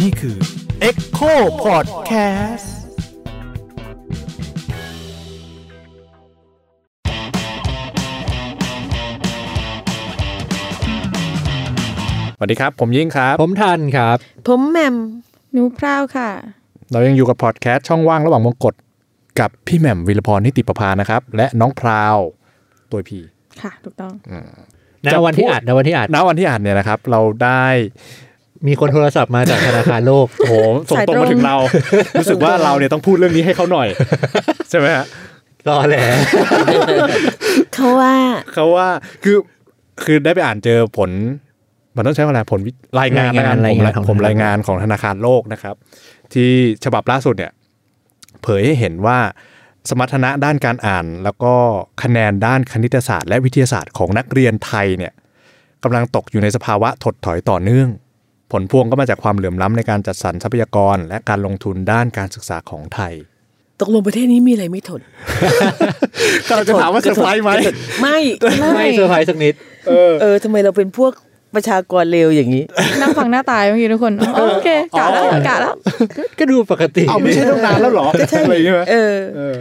นี่คือ Echo Podcast สวัสดีครับ ผมยิ่งครับ ผมทันครับ ผมแหมมหนูพราวค่ะ เรายังอยู่กับพอดแคสต์ช่องว่างระหว่างวงกฏกับพี่แหม่มวิรพรนิติประพานะครับ และน้องพราวตัวพีค่ะ ถูกต้อง ณวันที่อัดณวันที่อัดณวันที่อ่านเนี่ยนะครับ เราได้มีคนโทรศัพท์มาจากธนาคารโลกโอ้โหส่งตรงมาถึงเรา รู้สึกว่าเราเนี่ยต้องพูดเรื่องนี้ให้เขาหน่อย ใช่ไหมฮะรอแหละเขาว่าเขาว่าคือคือได้ไปอ่านเจอผล มันต้องใช้เวลาผลวิรายงานรายงานผมรายงานของผมธนาคารรายงานของธนาคารโลกนะครับ ที่ฉบับล่าสุดเนี่ย เผยให้เห็นว่า สมรรถนะด้านการอ่าน แล้วก็คะแนนด้านคณิตศาสตร์ และวิทยาศาสตร์ของนักเรียนไทยเนี่ยกำลังตกอยู่ในสภาวะถดถอยต่อเนื่อง ผลพวงก็มาจากความเหลื่อมล้ำในการจัดสรรทรัพยากร และการลงทุนด้านการศึกษาของไทย ตกลงประเทศนี้มีอะไรไม่ทนเราจะถามว่าเซอร์ไพรส์ไหมไม่ไม่เซอร์ไพร สักนิดเออทำไมเราเป็นพวก ประชากรเลวอย่างนี้นั่งฟังหน้าตายเมื่อกี้ทุกคนอ๋อโอเคกะแล้วกะแล้ว ก็ดูปกติเอาไม่ใช่ตั้งนานแล้วเหรออะไรอย่างเงี้ยไหมเออเออ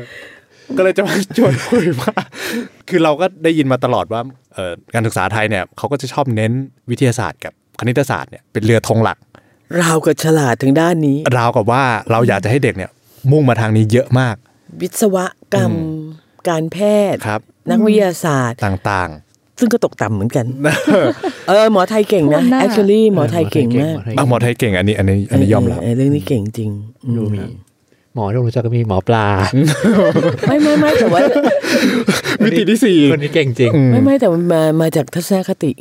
ก็เลยจะมาชวนคุยว่า คือเราก็ได้ยินมาตลอดว่าเอ่อการศึกษาไทยเนี่ยเขาก็จะชอบเน้นวิทยาศาสตร์กับคณิตศาสตร์เนี่ยเป็นเรือธงหลักเรากับฉลาดทางด้านนี้ ราวกับว่าเราอยากจะให้เด็กเนี่ย มุ่งมาทางนี้เยอะมาก วิศวกรรม การแพทย์ครับนักวิทยาศาสตร์ต่าง ซึ่งก็ตกต่ำเหมือนกัน เออหมอไทยเก่งนะคนหน้า actually หมอไทยเก่งมากๆอะหมอไทยเก่งอันนี้อันนี้อันนี้ยอมรับเเเรื่องนี้เก่งจริงอืมดูมีหมอที่ผมรู้จักก็มีหมอปลา ไม่ไม่ไม่แต่ว่าวิธีที่สี่คนนี้เก่งจริง ไม่ไม่แต่มันมามาจากทัศนคติ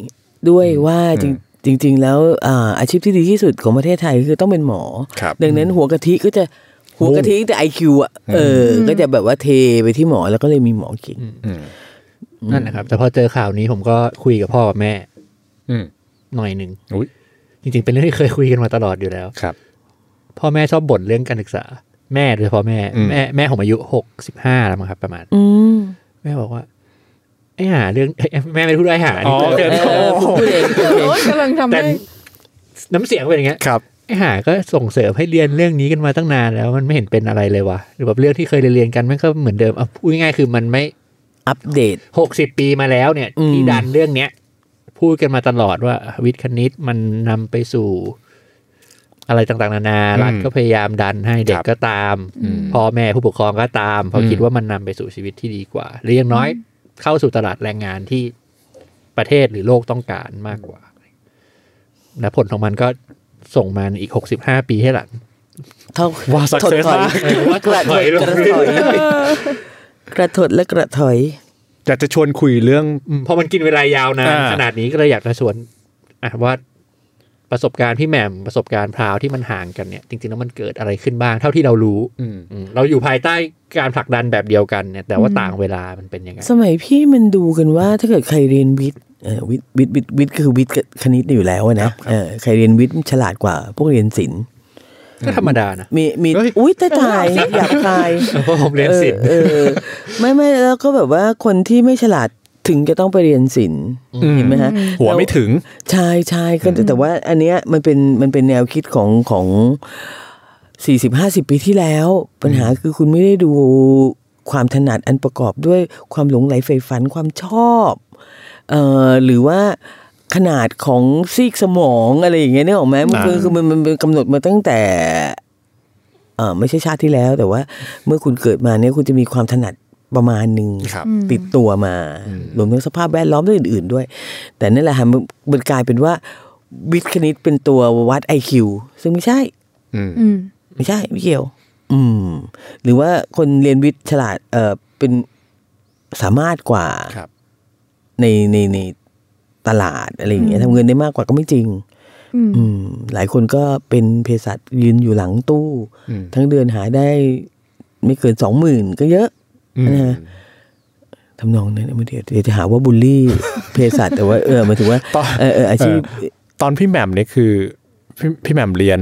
ด้วยว่าจริงจริง ๆ แล้วอ่าอาชีพที่ดีที่สุดของประเทศไทยคือต้องเป็นหมอครับดังนั้นหัวกะทิก็จะหัวกะทิแต่ไอคิวอะเอออ ก็จะแบบว่าเทไปที่หมอแล้วก็เลยมีหมอเก่งอืม นั่นแหละครับ แต่พอเจอข่าวนี้ผมก็คุยกับพ่อกับแม่ อืมหน่อยหนึ่งอุ้ยจริงๆ เป็นเรื่องที่เคยคุยกันมาตลอดอยู่แล้วครับ พ่อแม่ชอบบ่นเรื่องการศึกษา แม่โดยเฉพาะแม่อืมแม่แม่ผมอายุหกสิบห้าแล้วมั้งครับ ประมาณอืมแม่บอกว่าไอ้หาเรื่องเอ้ยแม่ไม่ได้พูดไอ้หาอ๋อนี่โอเคเออผมพูดเองพูดเองโอ๊ยกำลังทำแต่ให้น้ำเสียงเป็นอย่างเงี้ยครับไอ้หาก็ส่งเสริมให้เรียนเรื่องนี้กันมาตั้งนานแล้วมันไม่เห็นเป็นอะไรเลยวะหรือแบบเรื่องที่เคยเรียนๆกันมันก็เหมือนเดิมเอาพูดง่ายๆคือมันไม่ อัปเดตหกสิบปีมาแล้วเนี่ยอืมที่ดันเรื่องเนี้ย พูดกันมาตลอดว่า วิทย์คณิตมันนำไปสู่ อะไรต่างๆ นานาอืมรัฐก็พยายามดันให้เด็กครับก็ตามอืมพ่อแม่ผู้ปกครองก็ตามเพราะอืมคิดว่ามันนำไปสู่ชีวิตที่ดีกว่าหรืออย่างน้อยเข้าสู่ตลาดแรงงานที่ประเทศหรือโลกต้องการมากกว่า และผลของมันก็ส่งมาในอีกหกสิบห้าปีให้หลังเท่าว่าถด success ถอยมากกระถอยกระถอย กระถดและกระถอย อยากจะชวนคุยเรื่องอืมพอมันกินเวลายาวนานอ่าขนาดนี้ก็เลยอยากจะชวนอะว่าประสบการณ์พี่แหม่มประสบการณ์พราวที่มันห่างกันเนี่ย จริงๆแล้วมันเกิดอะไรขึ้นบ้าง เท่าที่เรารู้อืมอืมเราอยู่ภายใต้การผลักดันแบบเดียวกันเนี่ย แต่ว่าต่างเวลามันเป็นยังไงสมัยพี่มันดูกันว่าถ้าเกิดใครเรียนวิทย์เออวิทย์วิทย์วิทย์วิทย์ก็คือวิทย์กับคณิตอยู่แล้วอะนะเออใครเรียนวิทย์ฉลาดกว่าพวกเรียนศิลป์ ก็ธรรมดานะ มีมีเฮ้ยอุ้ยตายตายอยากตายเพราะผมเรียนศิลป์เออเออไม่ไม่แล้วก็แบบว่าคนที่ไม่ฉลาดถึงจะต้องไปเรียนศิลป์เห็นไหมฮะหัวไม่ถึงใช่ใช่ก็แต่ว่าอันเนี้ยมันเป็นมันเป็นแนวคิดของของสี่สิบห้าสิบปีที่แล้ว ปัญหาคือคุณไม่ได้ดูความถนัดอันประกอบด้วยความหลงไหลใฝ่ฝันความชอบเอ่อหรือว่า ขนาดของซีกสมองอะไรอย่างเงี้ยเนี่ยหรอกไหมมันคืออ่าคือมันมันเป็นกำหนดมาตั้งแต่เออไม่ใช่ชาติที่แล้ว แต่ว่า เมื่อคุณเกิดมาเนี่ยคุณจะมีความถนัดประมาณหนึ่งครับติดตัวมารวมทั้งสภาพแวดล้อมและอื่น ๆด้วย แต่นั่นแหละฮะมันมันกลายเป็นว่าวิทย์คณิตเป็นตัววัดไอคิวซึ่งไม่ใช่อืมอืมไม่ใช่ไม่เกี่ยว อืม หรือว่าคนเรียนวิทย์ฉลาด เออเป็นสามารถกว่าครับในในใน ตลาดอะไรอย่างเงี้ยทำเงินได้มากกว่าก็ไม่จริง อืมอืมหลายคนก็เป็นเภสัชยืนอยู่หลังตู้อืมทั้งเดือนหาได้ไม่เกินสองหมื่นก็เยอะอืมนะฮะทำนองนั้นไม่เดี๋ยวเดี๋ยวจะหาว่าบูลลี่เภสัชแต่ว่าเออหมายถึงว่าตอนเออเอออาชีพตอนพี่แหม่มเนี่ยคือพี่พี่แหม่มเรียน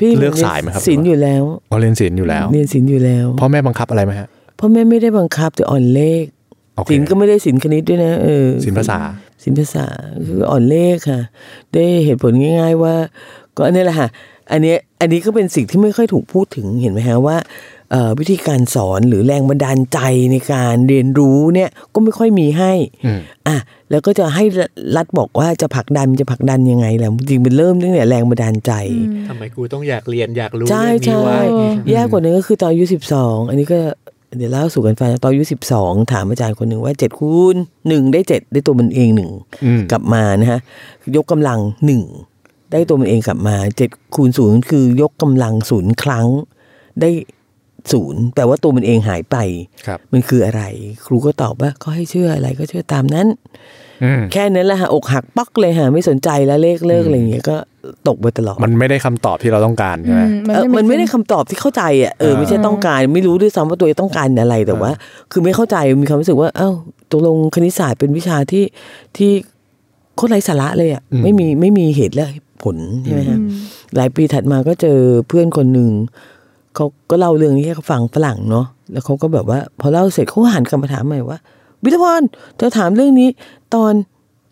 พี่เลือกสายไหมครับศิลป์อยู่แล้วอ๋อเรียนศิลป์อยู่แล้ว เรียนศิลป์อยู่แล้วพ่อแม่บังคับอะไรไหมฮะพ่อแม่ไม่ได้บังคับแต่อ่อนเลขโอเคศิลป์ก็ไม่ได้ศิลป์คณิตด้วยนะเออศิลป์ภาษา ศิลปภาษาคืออ่อนเลขค่ะ ได้เหตุผลง่าย ๆ ว่า ก็อันนี้แหละค่ะ อันนี้อันนี้ก็เป็นสิ่งที่ไม่ค่อยถูกพูดถึงเห็นไหมฮะว่าเอ่อวิธีการสอนหรือแรงบันดาลใจในการเรียนรู้เนี่ยก็ไม่ค่อยมีให้อืมอะแล้วก็จะให้รัฐบอกว่าจะผลักดันจะผลักดันยังไงแหละจริงๆมันเริ่มตั้งแต่แรงบันดาลใจทำไมกูต้องอยากเรียนอยากรู้ใช่เรื่องนี้ใช่วะแย่กว่านั้นก็คือตอนอายุสิบสองอันนี้ก็ เดี๋ยวเล่าสู่กันฟังตอนอายุสิบสองถามอาจารย์คนหนึ่งว่าเจ็ดคูณหนึ่งได้เจ็ดได้ตัวมันเองหนึ่งอืมกลับมานะฮะยกกำลังหนึ่งได้ตัวมันเองกลับมาเจ็ดคูณศูนย์คือยกกำลังศูนย์ครั้งได้ศูนย์แปลว่าตัวมันเองหายไปครับมันคืออะไร ครูก็ตอบว่าก็ให้เชื่ออะไรก็เชื่อตามนั้นอืมแค่นั้นแหละฮะอกหักปักเลยฮะไม่สนใจแล้วเลขเลิกอะไรอย่างเงี้ยก็ ตกไปตลอดมันไม่ได้คำตอบที่เราต้องการใช่ไหมเออมันไม่ได้คำตอบที่เข้าใจอะเอออ่าไม่ใช่ต้องการ ไม่รู้ด้วยซ้ำว่าตัวเองต้องการอะไรแต่ว่า คือไม่เข้าใจมีความรู้สึกว่า เอ้าตกลงคณิตศาสตร์เป็นวิชาที่ที่โคตรไร้สาระเลยอะไม่มีไม่มีเหตุและผลใช่ไหมฮะหลายปีถัดมาก็เจอเพื่อนคนหนึ่งเขาก็เล่าเรื่องนี้ให้เขาฟังฝรั่งเนาะแล้วเขาก็แบบว่า พอเล่าเสร็จเขาก็หันกลับมาถามใหม่ว่าวิทยพรเธอถามเรื่องนี้ ตอน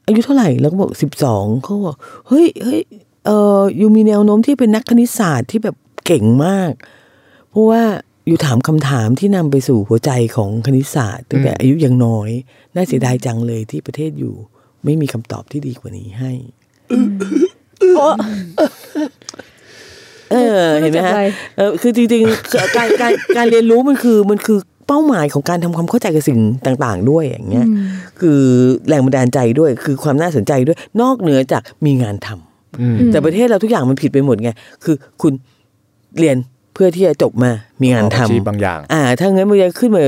อายุเท่าไหร่แล้วก็บอกสิบสองเขาบอกเฮ้ยเฮ้ย เอออยู่มีแนวโน้มที่เป็นนักคณิตศาสตร์ที่แบบเก่งมาก เพราะว่าอยู่ถามคำถามที่นำไปสู่หัวใจของคณิตศาสตร์ตั้งแต่อายุยังน้อย น่าเสียดายจังเลยที่ประเทศอยู่ ไม่มีคำตอบที่ดีกว่านี้ให้เออเห็นไหมฮะไม่เจ็บใจเออคือจริงๆคือการการการเรียนรู้มันคือมันคือเป้าหมายของการทำความเข้าใจกับสิ่งต่าง ๆ ด้วยอย่างเงี้ย คือแรงบันดาลใจด้วย คือความน่าสนใจด้วย นอกเหนือจากมีงานทำอืม แต่ประเทศเราทุกอย่างมันผิดไปหมดไงคือคุณเรียนเพื่อที่จะจบมามีงานทำอาชีพบางอย่าง อ่า ถ้างั้นมันจะขึ้นมา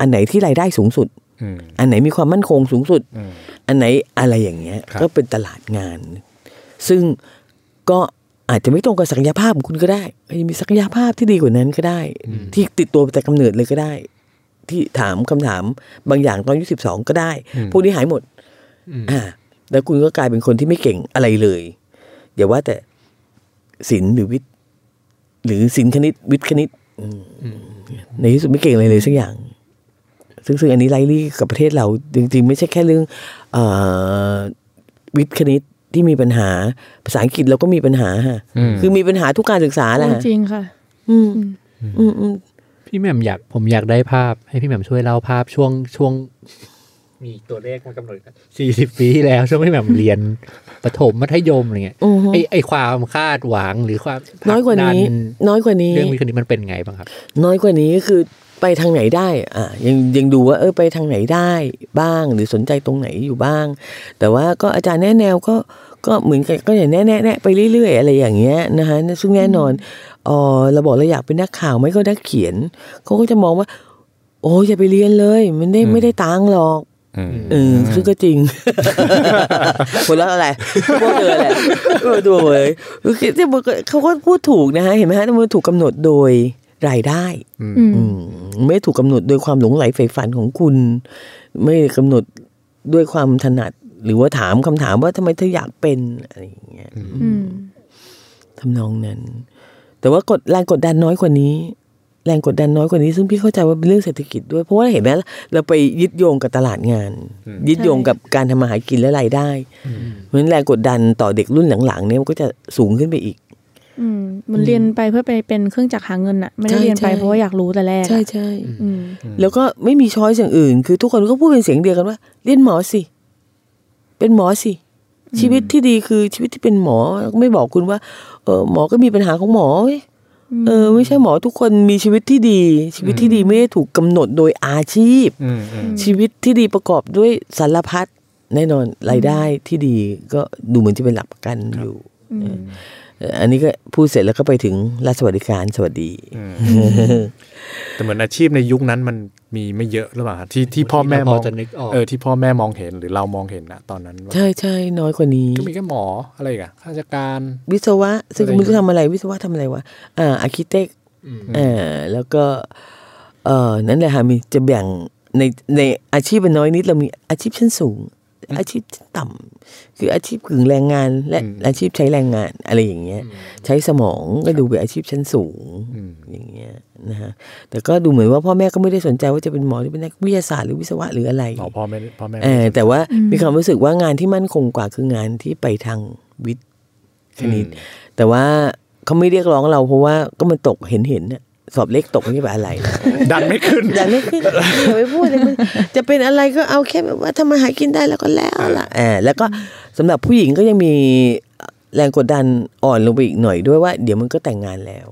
อันไหนที่รายได้สูงสุดอืมอันไหนมีความมั่นคงสูงสุดอืมอันไหนอะไรอย่างเงี้ยครับก็เป็นตลาดงาน ซึ่งก็อาจจะไม่ตรงกับศักยภาพของคุณก็ได้อาจจะมีศักยภาพที่ดีกว่านั้นก็ได้ ที่ติดตัวแต่กำเนิดเลยก็ได้ ที่ถามคำถามบางอย่างตอนอายุสิบสองก็ได้ พวกนี้หายหมดอ่าแล้วคุณก็กลายเป็นคนที่ไม่เก่งอะไรเลย อย่าว่าแต่ศิลป์หรือวิทย์หรือศิลป์คณิตวิทย์คณิตอืมในที่สุดไม่เก่งอะไรเลยสักอย่าง ซึ่งซึ่งอันนี้ไลลี่กับประเทศเรา จริง ๆ ไม่ใช่แค่เรื่องเออวิทย์คณิตที่มีปัญหาภาษาอังกฤษเราก็มีปัญหาฮะอืมคือมีปัญหาทุกการศึกษาแหละฮะจริงค่ะอืมอืมอืมพี่แหม่มอยากผมอยากได้ภาพ ให้พี่แหม่มช่วยเล่าภาพช่วงช่วง มีตัวเลขมากำหนดสี่สิบปีที่แล้วช่วงพี่แหม่มเรียนประถมมัธยมอะไรเงี้ยอือฮึไอไอความคาดหวังหรือความน้อยกว่านี้ผลัดัน้อยกว่านี้เรื่องวิคณิตมันเป็นไงบ้างครับ น้อยกว่านี้ก็คือไปทางไหนได้อะยังยังดูว่าเออไปทางไหนได้บ้าง หรือสนใจตรงไหนอยู่บ้าง แต่ว่าก็อาจารย์แนะแนวก็ก็เหมือนกันก็อย่างแนะแนะแนะไปเรื่อย ๆ อะไรอย่างเงี้ยนะคะซึ่งแน่นอนเออเราบอกเราอยากเป็นนักข่าวไม่ก็นักเขียนเขาก็จะมองว่า โอ้ยอย่าไปเรียนเลย มันได้ไม่ได้ตังค์หรอกอืม เออซึ่งก็จริงคนละอะไรพวกเธอแหละเออดูเลยคือที่มันก็เขาก็พูดถูกนะฮะเห็นไหมฮะมันถูกกำหนดโดยรายได้อืมอืมไม่ถูกกำหนดโดยความหลงไหลใฝ่ฝันของคุณ ไม่กำหนดด้วยความถนัด หรือว่าถามคำถามว่าทำไมเธออยากเป็นอะไรอย่างเงี้ยอืมทำนองนั้น แต่ว่ากดแรงกดดันน้อยกว่านี้ แรงกดดันน้อยกว่านี้ ซึ่งพี่เข้าใจว่าเป็นเรื่องเศรษฐกิจด้วย เพราะว่าเห็นไหมเราไปยึดโยงกับตลาดงาน ยึดโยงกับการทำมาหากินและรายได้ เพราะฉะนั้นแรงกดดันต่อเด็กรุ่นหลังๆเนี่ยมันก็จะสูงขึ้นไปอีกอืมมันเรียนไปเพื่อไปเป็นเครื่องจักรหาเงินอะไม่ได้ใช่เรียนไปใช่เพราะว่าอยากรู้แต่แรกอะใช่ใช่อืมแล้วก็ไม่มีช้อยอย่างอื่น คือทุกคนก็พูดเป็นเสียงเดียวกันว่า เรียนหมอสิ เป็นหมอสิ ชีวิตที่ดีคือชีวิตที่เป็นหมอไม่บอกคุณว่า เออหมอก็มีปัญหาของหมอเว้ย เออไม่ใช่หมอทุกคนมีชีวิตที่ดี ชีวิตที่ดีไม่ได้ถูกกำหนดโดยอาชีพอืมอืมชีวิตที่ดีประกอบด้วยสารพัดแน่นอนรายได้ที่ดีก็ดูเหมือนจะเป็นหลักประกันอยู่เอ่ออันนี้ก็พูดเสร็จแล้วก็ไปถึงรัฐสวัสดิการสวัสดีแต่เหมือนอาชีพในยุคนั้นมันมีไม่เยอะหรือเปล่าที่ที่พ่อแม่ที่มเราองพอจะนึกออกเออที่พ่อแม่มองเห็นหรือเรามองเห็นนะตอนนั้นว่าใช่ใช่น้อยกว่านี้ก็มีแค่หมออะไรอีกันข้าราชการวิศวะ ซึ่งอะไรไม่รู้ทำอะไรวิศวะทำอะไรวะอ่าอาร์คิเต็กอ่าแล้วก็เออนั่นแหละค่ะมีจะแบ่งในในอาชีพมันน้อยนิดเรามีอาชีพชั้นสูง อาชีพต่ำคืออาชีพกึ่งแรงงาน และอืมอาชีพใช้แรงงานอะไรอย่างเงี้ย ใช้สมองก็ดูเป็นอาชีพชั้นสูงอืมอย่างเงี้ยนะฮะแต่ก็ดูเหมือนว่าพ่อแม่ก็ไม่ได้สนใจว่าจะเป็นหมอหรือเป็นนักวิทยาศาสตร์หรือวิศวะหรืออะไรอ๋อพ่อแม่พ่อแม่เออแต่ว่ามีความรู้สึกว่างานที่มั่นคงกว่าคืองานที่ไปทางวิทย์คณิตแต่ว่าเขาไม่เรียกร้องเราเพราะว่าก็มันตกเห็นเห็นๆน่ะ สอบเลขตกไม่ใช่แบบอะไร ดันไม่ขึ้นอย่าไม่ขึ้นอย่าไปพูดเลยมันจะเป็นอะไรก็เอาแค่แบบว่าทำมาหากินได้แล้วก็แล้วล่ะเออแล้วก็สำหรับผู้หญิงก็ยังมีแรงกดดันอ่อนลงไปอีกหน่อยด้วยว่า เดี๋ยวมันก็แต่งงานแล้ว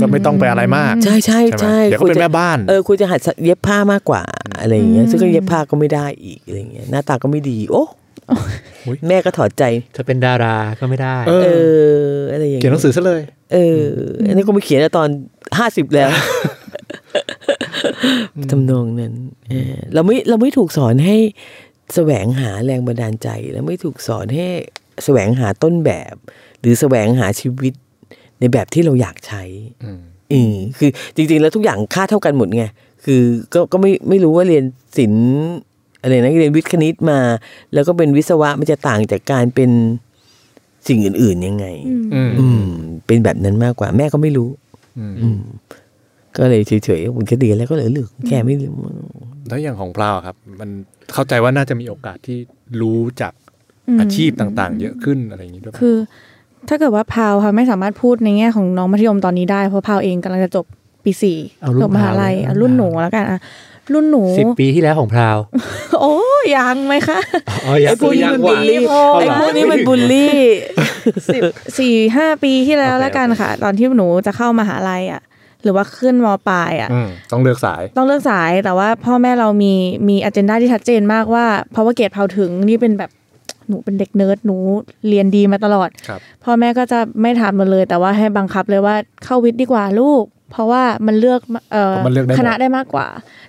ก็ไม่ต้องไปอะไรมาก ใช่ใช่ไหมใช่เดี๋ยวก็เป็นควรจะแม่บ้านเออควรจะหัดเย็บผ้ามากกว่าอะไรอย่างเงี้ยซึ่งก็เย็บผ้าก็ไม่ได้อีกอะไรอย่างเงี้ยหน้าตาก็ไม่ดี โอ้แม่ก็ถอดใจจะเป็นดาราก็ไม่ได้ เอเออออะไรอย่างเขียนหนังสือซะเลย เออ อันนี้ก็มาเขียนตอนห้าสิบแล้วทำนองนั้นเออเราไม่เราไม่ถูกสอนให้แสวงหาแรงบันดาลใจ แล้วไม่ถูกสอนให้แสวงหาต้นแบบ หรือแสวงหาชีวิตในแบบที่เราอยากใช้อืมอืมคือจริง ๆ แล้วทุกอย่างค่าเท่ากันหมดไงคือก็ก็ไม่ไม่รู้ว่าเรียนศิลป์อะไรนะเรียนวิทย์คณิตมา แล้วก็เป็นวิศวะมันจะต่างจากการเป็น สิ่งอื่น ๆ ยังไงอืมอืม เป็นแบบนั้นมากกว่า แม่ก็ไม่รู้ อืมอืมก็เลยเฉยๆมันก็ดีแล้วก็เหลือเลือกแกไม่รู้แล้วอย่างของพราวอะครับ มันเข้าใจว่าน่าจะมีโอกาสที่รู้จักอาชีพต่าง ๆ เยอะขึ้นอะไรอย่างนี้ด้วยปะคือ ถ้าเกิดว่าพาวค่ะไม่สามารถพูดในแง่ของน้องมัธยมตอนนี้ได้เพราะพาวเองกำลังจะจบปีสี่เอารุ่นจบมหาลัยพาวเลยอะรุ่นหนูแล้วกันอะรุ่นหนูสิบปีที่แล้วของพราว โอ้ ยังไหมคะอ๋ออยาไอ้กพวกนี้มันกบูลลี่โอ้ไอ้พวกนี้มันบูลลี่สิบสี่ห้าปีที่แล้วแล้วกันค่ะ ตอนที่หนูจะเข้ามหาลัยอะ หรือว่าขึ้นมปลายอะอืมต้องเลือกสาย ต้องเลือกสายแต่ว่าพ่อแม่เรามีมีอ g e n d a ที่ชัดเจนมากว่าเพราะว่าเกรดเผาถึงนี่เป็นแบบหนูเป็นเด็กเนิร์ดหนูเรียนดีมาตลอดครับพ่อแม่ก็จะไม่ถามมาเลย แต่ว่าให้บังคับเลยว่าเข้าวิทย์ดีกว่าลูกเพราะว่ามันเลือกเอ่อเพราะมันเลือกได้หมดคณะได้มากกว่า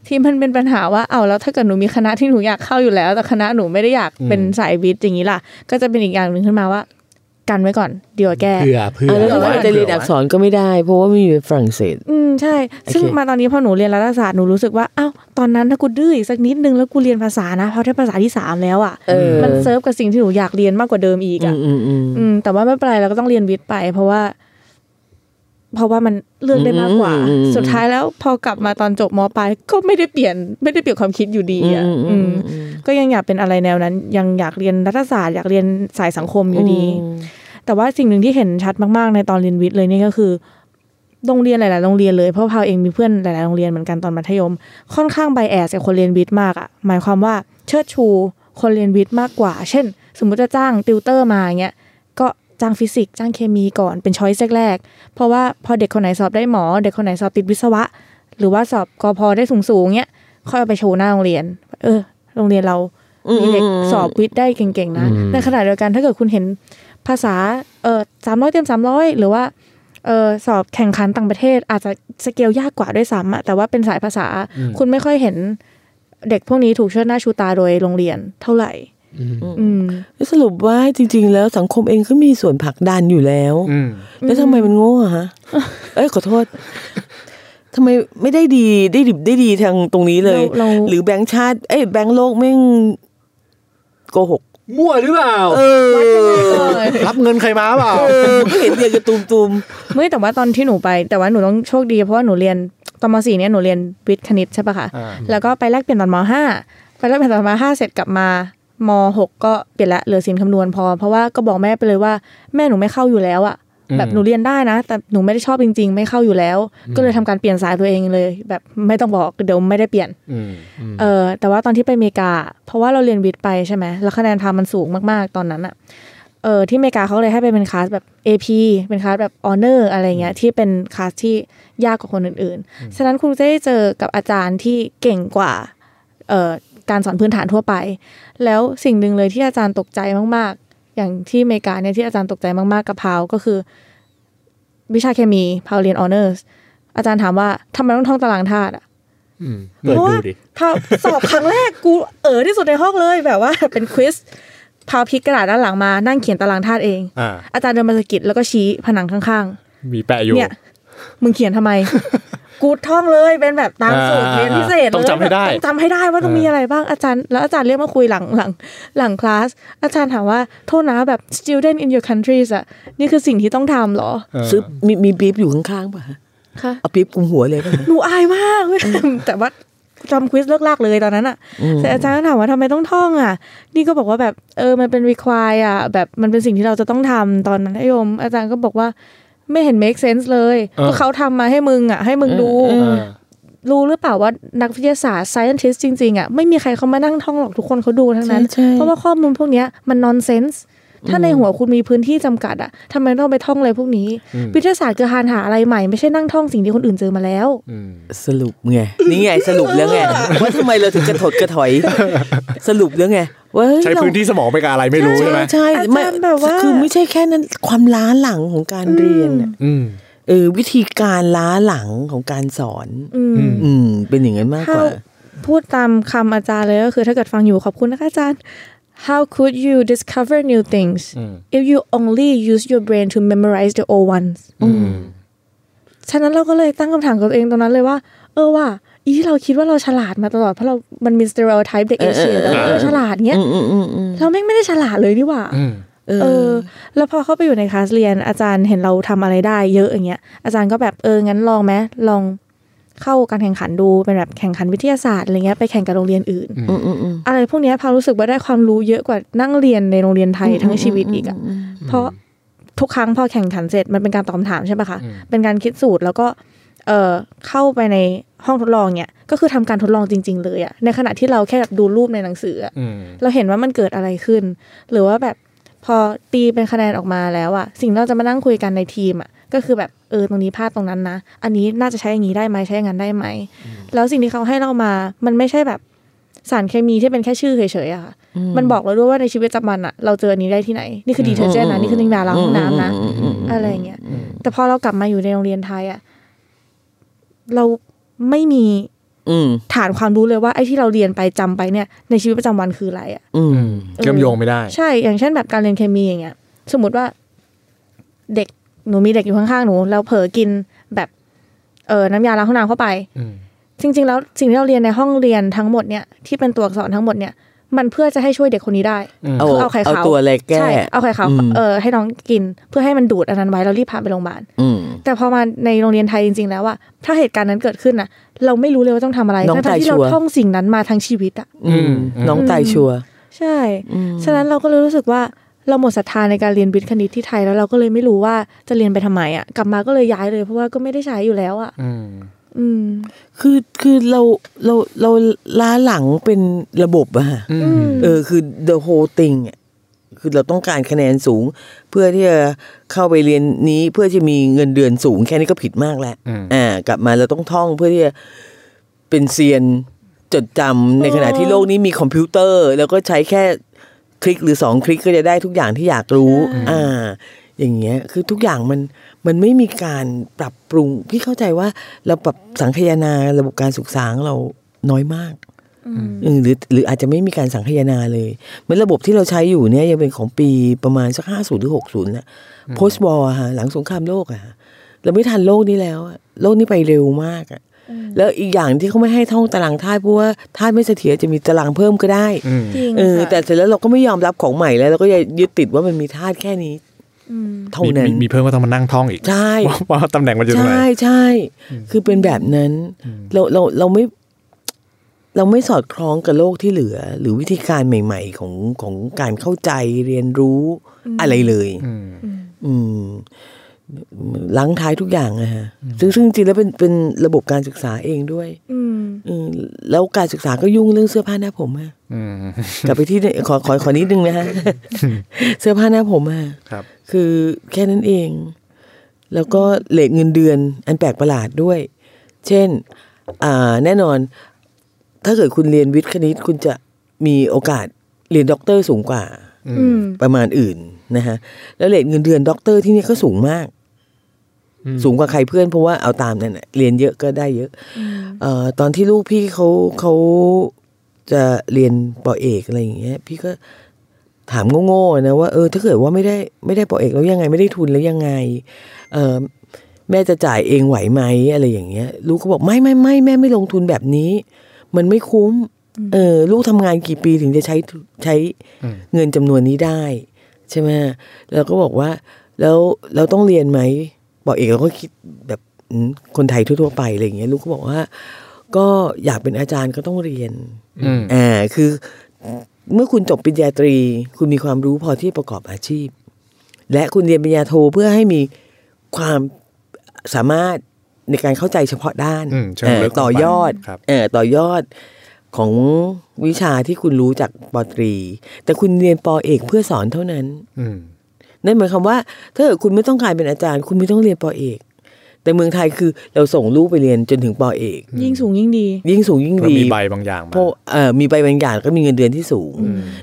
ที่มันเป็นปัญหาว่าเอาแล้วถ้าเกิดหนูมีคณะที่หนูอยากเข้าอยู่แล้ว แต่คณะหนูไม่ได้อยากเป็นสายวิทย์อย่างนี้ล่ะ ก็จะเป็นอีกอย่างหนึ่งขึ้นมาว่า กันไว้ก่อนเดี๋ยวาแก้เผื่อเผื่ออะแล้วถ้าจะเรียนอักษรก็ไม่ได้ เพราะว่าไม่มีฝรั่งเศส อืมใช่ ซึ่งโอเคมาตอนนี้พอหนูเรียนรัฐศาสตร์หนูรู้สึกว่าอ้าวตอนนั้นถ้ากูดื้ออีกสักนิดนึงแล้วกูเรียนภาษานะเพราะได้ภาษาที่สามแล้วอะเออมันเซิร์ฟกับสิ่งที่หนูอยากเรียนมากกว่าเดิมอีกอือะมอืมอืมอืมแต่ว่าไม่เป็นไรเราก็ต้องเรียนวิทย์ไป เพราะว่า เพราะว่ามันเลือกได้มากกว่าอืมอืมอืมสุดท้ายแล้วพอกลับมาตอนจบมปลายก็ไม่ได้เปลี่ยนไม่ได้เปลี่ยนความคิดอยู่ดีอะอืมอือืมมอืมก็ยังอยากเป็นอะไรแนวนั้น ยังอยากเรียนรัฐศาสตร์ อยากเรียนสายสังคมอยู่ดี แต่ว่าสิ่งหนึ่งที่เห็นชัดมากๆ ในตอนเรียนวิทย์เลยนี่ก็คือโรงเรียนหลาย ๆ โรงเรียนเลย เพราะพาวเองมีเพื่อนหลาย ๆ โรงเรียนเหมือนกันตอนมัธยม ค่อนข้าง bias กับคนเรียนวิทย์มากอะหมายความว่าเชิดชูคนเรียนวิทย์มากกว่า เช่น สมมุติจะจ้างติวเตอร์มาอย่างเงี้ยก็ จ้างฟิสิกส์จ้างเคมีก่อนเป็นช้อยส์แรกๆเพราะว่าพอเด็กคนไหนสอบได้หมอ เด็กคนไหนสอบติดวิศวะ หรือว่าสอบกอพอได้สูงๆเงี้ยค่อยเอาไปโชว์หน้าโรงเรียน เออ โรงเรียนเรามีเด็กสอบวิทย์ได้เก่งๆนะในขณะเดียวกันถ้าเกิดคุณเห็นภาษาเออสามร้อยเต็มสามร้อยหรือว่าเออสอบแข่งขันต่างประเทศ อาจจะสเกลยากกว่าด้วยซ้ำอะแต่ว่าเป็นสายภาษา คุณไม่ค่อยเห็นเด็กพวกนี้ถูกเชิดหน้าชูตาโดยโรงเรียนเท่าไหร่อืมแล้ว สรุปว่าจริง ๆ แล้วสังคมเองก็มีส่วนผลักดันอยู่แล้วอืมแล้วทำไมมันโง่อะฮะ เอ้ยขอโทษทำไมไม่ได้ดีได้ดิบได้ดีทางตรงนี้เลยเราเราหรือแบงค์ชาติ เอ้ยแบงค์โลกแม่งโกหกมั่วหรือเปล่าเออรับเงินใครมาเปล่าเออก็เห็นเรียนกระตูมตูมไม่แต่ว่าตอนที่หนูไป แต่ว่าหนูต้องโชคดีเพราะว่าหนูเรียนตอนมสี่เนี่ยหนูเรียนวิทย์คณิตใช่ปะคะอ่าแล้วก็ไปแลกเปลี่ยนตอนมห้าไปแลกเปลี่ยนตอนมห้าเสร็จกลับมา มหกก็เปลี่ยนละเหลือศิลป์คำนวณพอ เพราะว่าก็บอกแม่ไปเลยว่าแม่หนูไม่เข้าอยู่แล้วอะแบบหนูเรียนได้นะ แต่หนูไม่ได้ชอบจริง ๆ ไม่เข้าอยู่แล้ว ก็เลยทำการเปลี่ยนสายตัวเองเลย แบบไม่ต้องบอกเดี๋ยวไม่ได้เปลี่ยนอืมเออแต่ว่าตอนที่ไปอเมริกา เพราะว่าเราเรียนวิทย์ไปใช่ไหมแล้วคะแนนทำมันสูงมากๆตอนนั้นอะเออที่อเมริกาเขาเลยให้ไปเป็นคลาสแบบ AP เป็นคลาสแบบ honor อะไรเงี้ยที่เป็นคลาสที่ยากกว่าคนอื่นๆ ฉะนั้นคุณจะได้เจอกับอาจารย์ที่เก่งกว่าเอ่อ การสอนพื้นฐานทั่วไป แล้วสิ่งหนึ่งเลยที่อาจารย์ตกใจมากๆ อย่างที่อเมริกาเนี่ยที่อาจารย์ตกใจมากๆกับพาวก็คือ วิชาเคมีพาวเรียน honors อาจารย์ถามว่าทำไมต้องท่องตารางธาตุอะอืมเปิดเพราะดูว่าดิพาวสอบครั้งแรกกูเออที่สุดในห้องเลยแบบว่าเป็นควิสพาวพลิกกระดาษด้านหลังมานั่งเขียนตารางธาตุเองอ่าอาจารย์เดินมาสะกิดแล้วก็ชี้ผนังข้างมีแปะอยู่ๆเนี่ย มึงเขียนทำไม กูท่องเลยเป็นแบบตามสูตรอ่าเรียนพิเศษเลยต้องจำให้ได้ต้องจำให้ได้ว่าต้องมีอะไรบ้างอาจารย์ แล้วอาจารย์เรียกมาคุยหลังหลังหลังคลาส อาจารย์ถามว่าโทษนะแบบ student in your countries อะนี่คือสิ่งที่ต้องทำเหรอเออซื้อมีมีบีบอยู่ข้างๆป่ะฮะคะเอาบีบกุมหัวเลยป่ะฮะหนูอายมาก แต่ว่าจำควิสเลิกลากเลยตอนนั้นอะแต่อาจารย์ก็ถามว่าทำไมต้องท่องอะนี่ก็บอกว่าแบบเออมันเป็น require อะแบบมันเป็นสิ่งที่เราจะต้องทำตอนนั้นนะโยมอาจารย์ก็บอกว่า ไม่เห็น make sense เลยเออก็เขาทำมาให้มึงอะให้มึงดูเออรู้หรือเปล่าว่านักวิทยาศาสตร์ scientist จริง ๆ อะ ไม่มีใครเขามานั่งท่องหรอกทุกคนเขาดูทั้งนั้นใช่ใช่เพราะว่าข้อมูลพวกเนี้ยมัน nonsense ถ้าในหัวคุณมีพื้นที่จำกัดอะทำไมต้องไปท่องอะไรพวกนี้ วิทยาศาสตร์คือการหาอะไรใหม่ไม่ใช่นั่งท่องสิ่งที่คนอื่นเจอมาแล้วอืมสรุปไงนี่ไงสรุปแล้วไงว่าทำไมเราถึงกระถดกระถอย สรุปแล้วไงว่าเฮ้ยใช้เราพื้นที่สมองไปกับอะไรไม่รู้ใช่ไหมใช่อาไม่จารย์แบบว่าคือไม่ใช่แค่นั้นความล้าหลังของการเรียนน่ะอืมเออวิธีการล้าหลังของการสอน อืมอืมเป็นอย่างนั้นมากกว่า How พูดตามคำอาจารย์เลยก็คือถ้าเกิดฟังอยู่ขอบคุณนะคะอาจารย์ How could you discover new things if you only use your brain to memorize the old ones ฉะนั้นเราก็เลยตั้งคำถามกับตัวเองตรงนั้นเลยว่า เออว่า อีที่เราคิดว่าเราฉลาดมาตลอด เพราะเรา มันมี stereotype เด็กเอเชียเออเออแล้วาเราฉลาดเงี้ยอืมอืมอืมอืมเราแม่งไม่ได้ฉลาดเลยนี่หว่าอืมเอเอออ แล้วพอเข้าไปอยู่ในคลาสเรียนอาจารย์เห็นเราทำอะไรได้เยอะอย่างเงี้ย อาจารย์ก็แบบเอองั้นลองไหมลอง เข้าการแข่งขันดูเป็นแบบแข่งขันวิทยาศาสตร์อะไรเงี้ยไปแข่งกับโรงเรียนอื่นอืมอืมอืมอะไรพวกเนี้ยพารู้สึกว่าได้ความรู้เยอะกว่านั่งเรียนในโรงเรียนไทยทั้งชีวิตอีกอะเพราะทุกครั้งพอแข่งขันเสร็จมันเป็นการตอบคำถามใช่ปะคะเป็นการคิดสูตรแล้วก็เออเข้าไปในห้องทดลองเนี่ยก็คือทำการทดลองจริง ๆ เลยอะในขณะที่เราแค่แบบดูรูปในหนังสืออะอืมเราเห็นว่ามันเกิดอะไรขึ้น หรือว่าแบบพอตีเป็นคะแนนออกมาแล้วอะสิ่งที่เราจะมานั่งคุยกันในทีมอะ ก็คือแบบเออตรงนี้พลาดตรงนั้นนะ อันนี้น่าจะใช้อย่างนี้ได้ไหมใช้อย่างนั้นได้ไหม แล้วสิ่งที่เขาให้เรามา มันไม่ใช่แบบสารเคมีที่เป็นแค่ชื่อเฉยๆอะค่ะ มันบอกเราด้วยว่าในชีวิตประจำวันอะเราเจออันนี้ได้ที่ไหน นี่คือ detergent นะ นี่คือน้ำยาล้างห้องน้ำนะ อะไรอย่างเงี้ย แต่พอเรากลับมาอยู่ในโรงเรียนไทยอะเราไม่มีอืมฐานความรู้เลยว่าไอ้ที่เราเรียนไปจำไปเนี่ย ในชีวิตประจำวันคืออะไรอะอืมเชื่อมโยงไม่ได้ ใช่ อย่างเช่นแบบการเรียนเคมีอย่างเงี้ย สมมติว่าเด็ก หนูมีเด็กอยู่ข้างๆหนูแล้วเผลอกินแบบเออน้ำยาล้างห้องน้ำเข้าไปอืมจริง ๆ แล้วสิ่งที่เราเรียนในห้องเรียนทั้งหมดเนี่ยที่เป็นตัวอักษรทั้งหมดเนี่ย มันเพื่อจะให้ช่วยเด็กคนนี้ได้เอาคือเอาไข่เอาขาวตัวอะไรแก้ใช่เอาไข่ขาวอืมเออให้น้องกิน เพื่อให้มันดูดอันนั้นไว้แล้วรีบพาไปโรงพยาบาลอืมแต่พอมาในโรงเรียนไทยจริง ๆ แล้วอะถ้าเหตุการณ์นั้นเกิดขึ้นน่ะเราไม่รู้เลยว่าต้องทำอะไรน้องทั้งๆตายที่เราชัวร์ท่องสิ่งนั้นมาทั้งชีวิตอะอืมน้องตายชัวร์ใช่ฉะนั้นเราก็เลยรู้สึกว่า เราหมดศรัทธาในการเรียนวิทย์คณิตที่ไทยแล้วเราก็เลยไม่รู้ว่าจะเรียนไปทำไมอะกลับมาก็เลยย้ายเลยเพราะว่าก็ไม่ได้ใช้อยู่แล้วอะอืมอืมคือคือเราเราเราล้าหลังเป็นระบบอะฮะอืมเออ คือ the whole thing อะคือเราต้องการคะแนนสูง เพื่อที่จะเข้าไปเรียนนี้เพื่อจะมีเงินเดือนสูง แค่นี้ก็ผิดมากแล้วอืมอ่า กลับมาเราต้องท่องเพื่อที่จะเป็นเซียนจดจำในขณะที่โลกนี้มีคอมพิวเตอร์ แล้วก็ใช้แค่ คลิกหรือสองคลิกก็จะได้ทุกอย่างที่อยากรู้ อ่า อย่างเงี้ย คือทุกอย่างมันมันไม่มีการปรับปรุง พี่เข้าใจว่าเราปรับสังคายนาระบบการศึกษาของเราน้อยมากเออหรือหรืออาจจะไม่มีการสังคายนาเลยเหมือนระบบที่เราใช้อยู่เนี่ยยังเป็นของปีประมาณสักห้าศูนย์หรือหกศูนย์แหละ post war อะฮะหลังสงครามโลกอะฮะเราไม่ทันโลกนี้แล้วอะโลกนี้ไปเร็วมากอะ แล้วอีกอย่างที่เขาไม่ให้ท่องตารางธาตุเพราะว่าธาตุไม่เสถียรจะมีตารางเพิ่มก็ได้อืมจริงเออค่ะแต่เสร็จแล้วเราก็ไม่ยอมรับของใหม่แล้วเราก็จะยึดติดว่ามันมีธาตุแค่นี้อืมเท่ามีนั้นมีมีเพิ่มก็ต้องมานั่งท่องอีกใช่ว่าว่าตำแหน่งมันอยู่ตรงไหนใช่ใช่คือเป็นแบบนั้น เราเราเราไม่ เราไม่สอดคล้องกับโลกที่เหลือ หรือวิธีการใหม่ ๆ ของของการเข้าใจเรียนรู้อะไรเลย อืมอืม ล้างท้ายทุกอย่างอะฮะซึ่งซึ่งจริงๆแล้วเป็นเป็นระบบการศึกษาเองด้วยอืมอืมแล้วการศึกษาก็ยุ่งเรื่องเสื้อผ้าหน้าผมอะอืมกลับไปที่ขอขอขอนิดนึงนะฮะเสื้อผ้าหน้าผมอะครับ คือแค่นั้นเอง แล้วก็ rate เงินเดือน อันแปลกประหลาดด้วย เช่น อ่า แน่นอน ถ้าเกิดคุณเรียนวิทย์คณิตคุณจะมีโอกาสเรียนด็อกเตอร์สูงกว่าอืมประมาณอื่น นะฮะแล้ว rate เงินเดือนด็อกเตอร์ที่นี่ก็สูงมาก สูงกว่าใครเพื่อนเพราะว่าเอาตามนั่นน่ะเรียนเยอะก็ได้เยอะเอ่อตอนที่ลูกพี่เขาเขาจะเรียนปอเอกอะไรอย่างเงี้ย พี่ก็ถามโง่ๆนะว่าเออถ้าเกิดว่าไม่ได้ไม่ได้ปอเอกแล้วยังไงไม่ได้ทุนแล้วยังไง เออแม่จะจ่ายเองไหวไหมอะไรอย่างเงี้ย ลูกก็บอกไม่ไม่ไม่แม่ไม่ลงทุนแบบนี้ มันไม่คุ้ม เออ ลูกทำงานกี่ปีถึงจะใช้ใช้เงินจำนวนนี้ได้ ใช่ไหมแล้วก็บอกว่า แล้วเราต้องเรียนไหมบอกเอกเราก็คิดแบบอืมคนไทยทั่วๆไปอะไรอย่างเงี้ยลูกก็บอกว่า ก็อยากเป็นอาจารย์ก็ต้องเรียนอืมอ่าคือ เมื่อคุณจบปริญญาตรี คุณมีความรู้พอที่ประกอบอาชีพ และคุณเรียนปริญญาโทเพื่อให้มีความสามารถในการเข้าใจเฉพาะด้านอืมเชิงลึกเอ่อต่อยอดครับเออต่อยอด ของวิชาที่คุณรู้จากปตรี แต่คุณเรียนปอเอกเพื่อสอนเท่านั้นอืมนั่นหมายความว่า ถ้าเกิดคุณไม่ต้องการเป็นอาจารย์ คุณไม่ต้องเรียนปอเอก แต่เมืองไทยคือเราส่งลูกไปเรียนจนถึงปอเอก ยิ่งสูงยิ่งดี ยิ่งสูงยิ่งเราดีมีใบบางอย่างมาเพราะเอ่อมีใบบางอย่างก็มีเงินเดือนที่สูง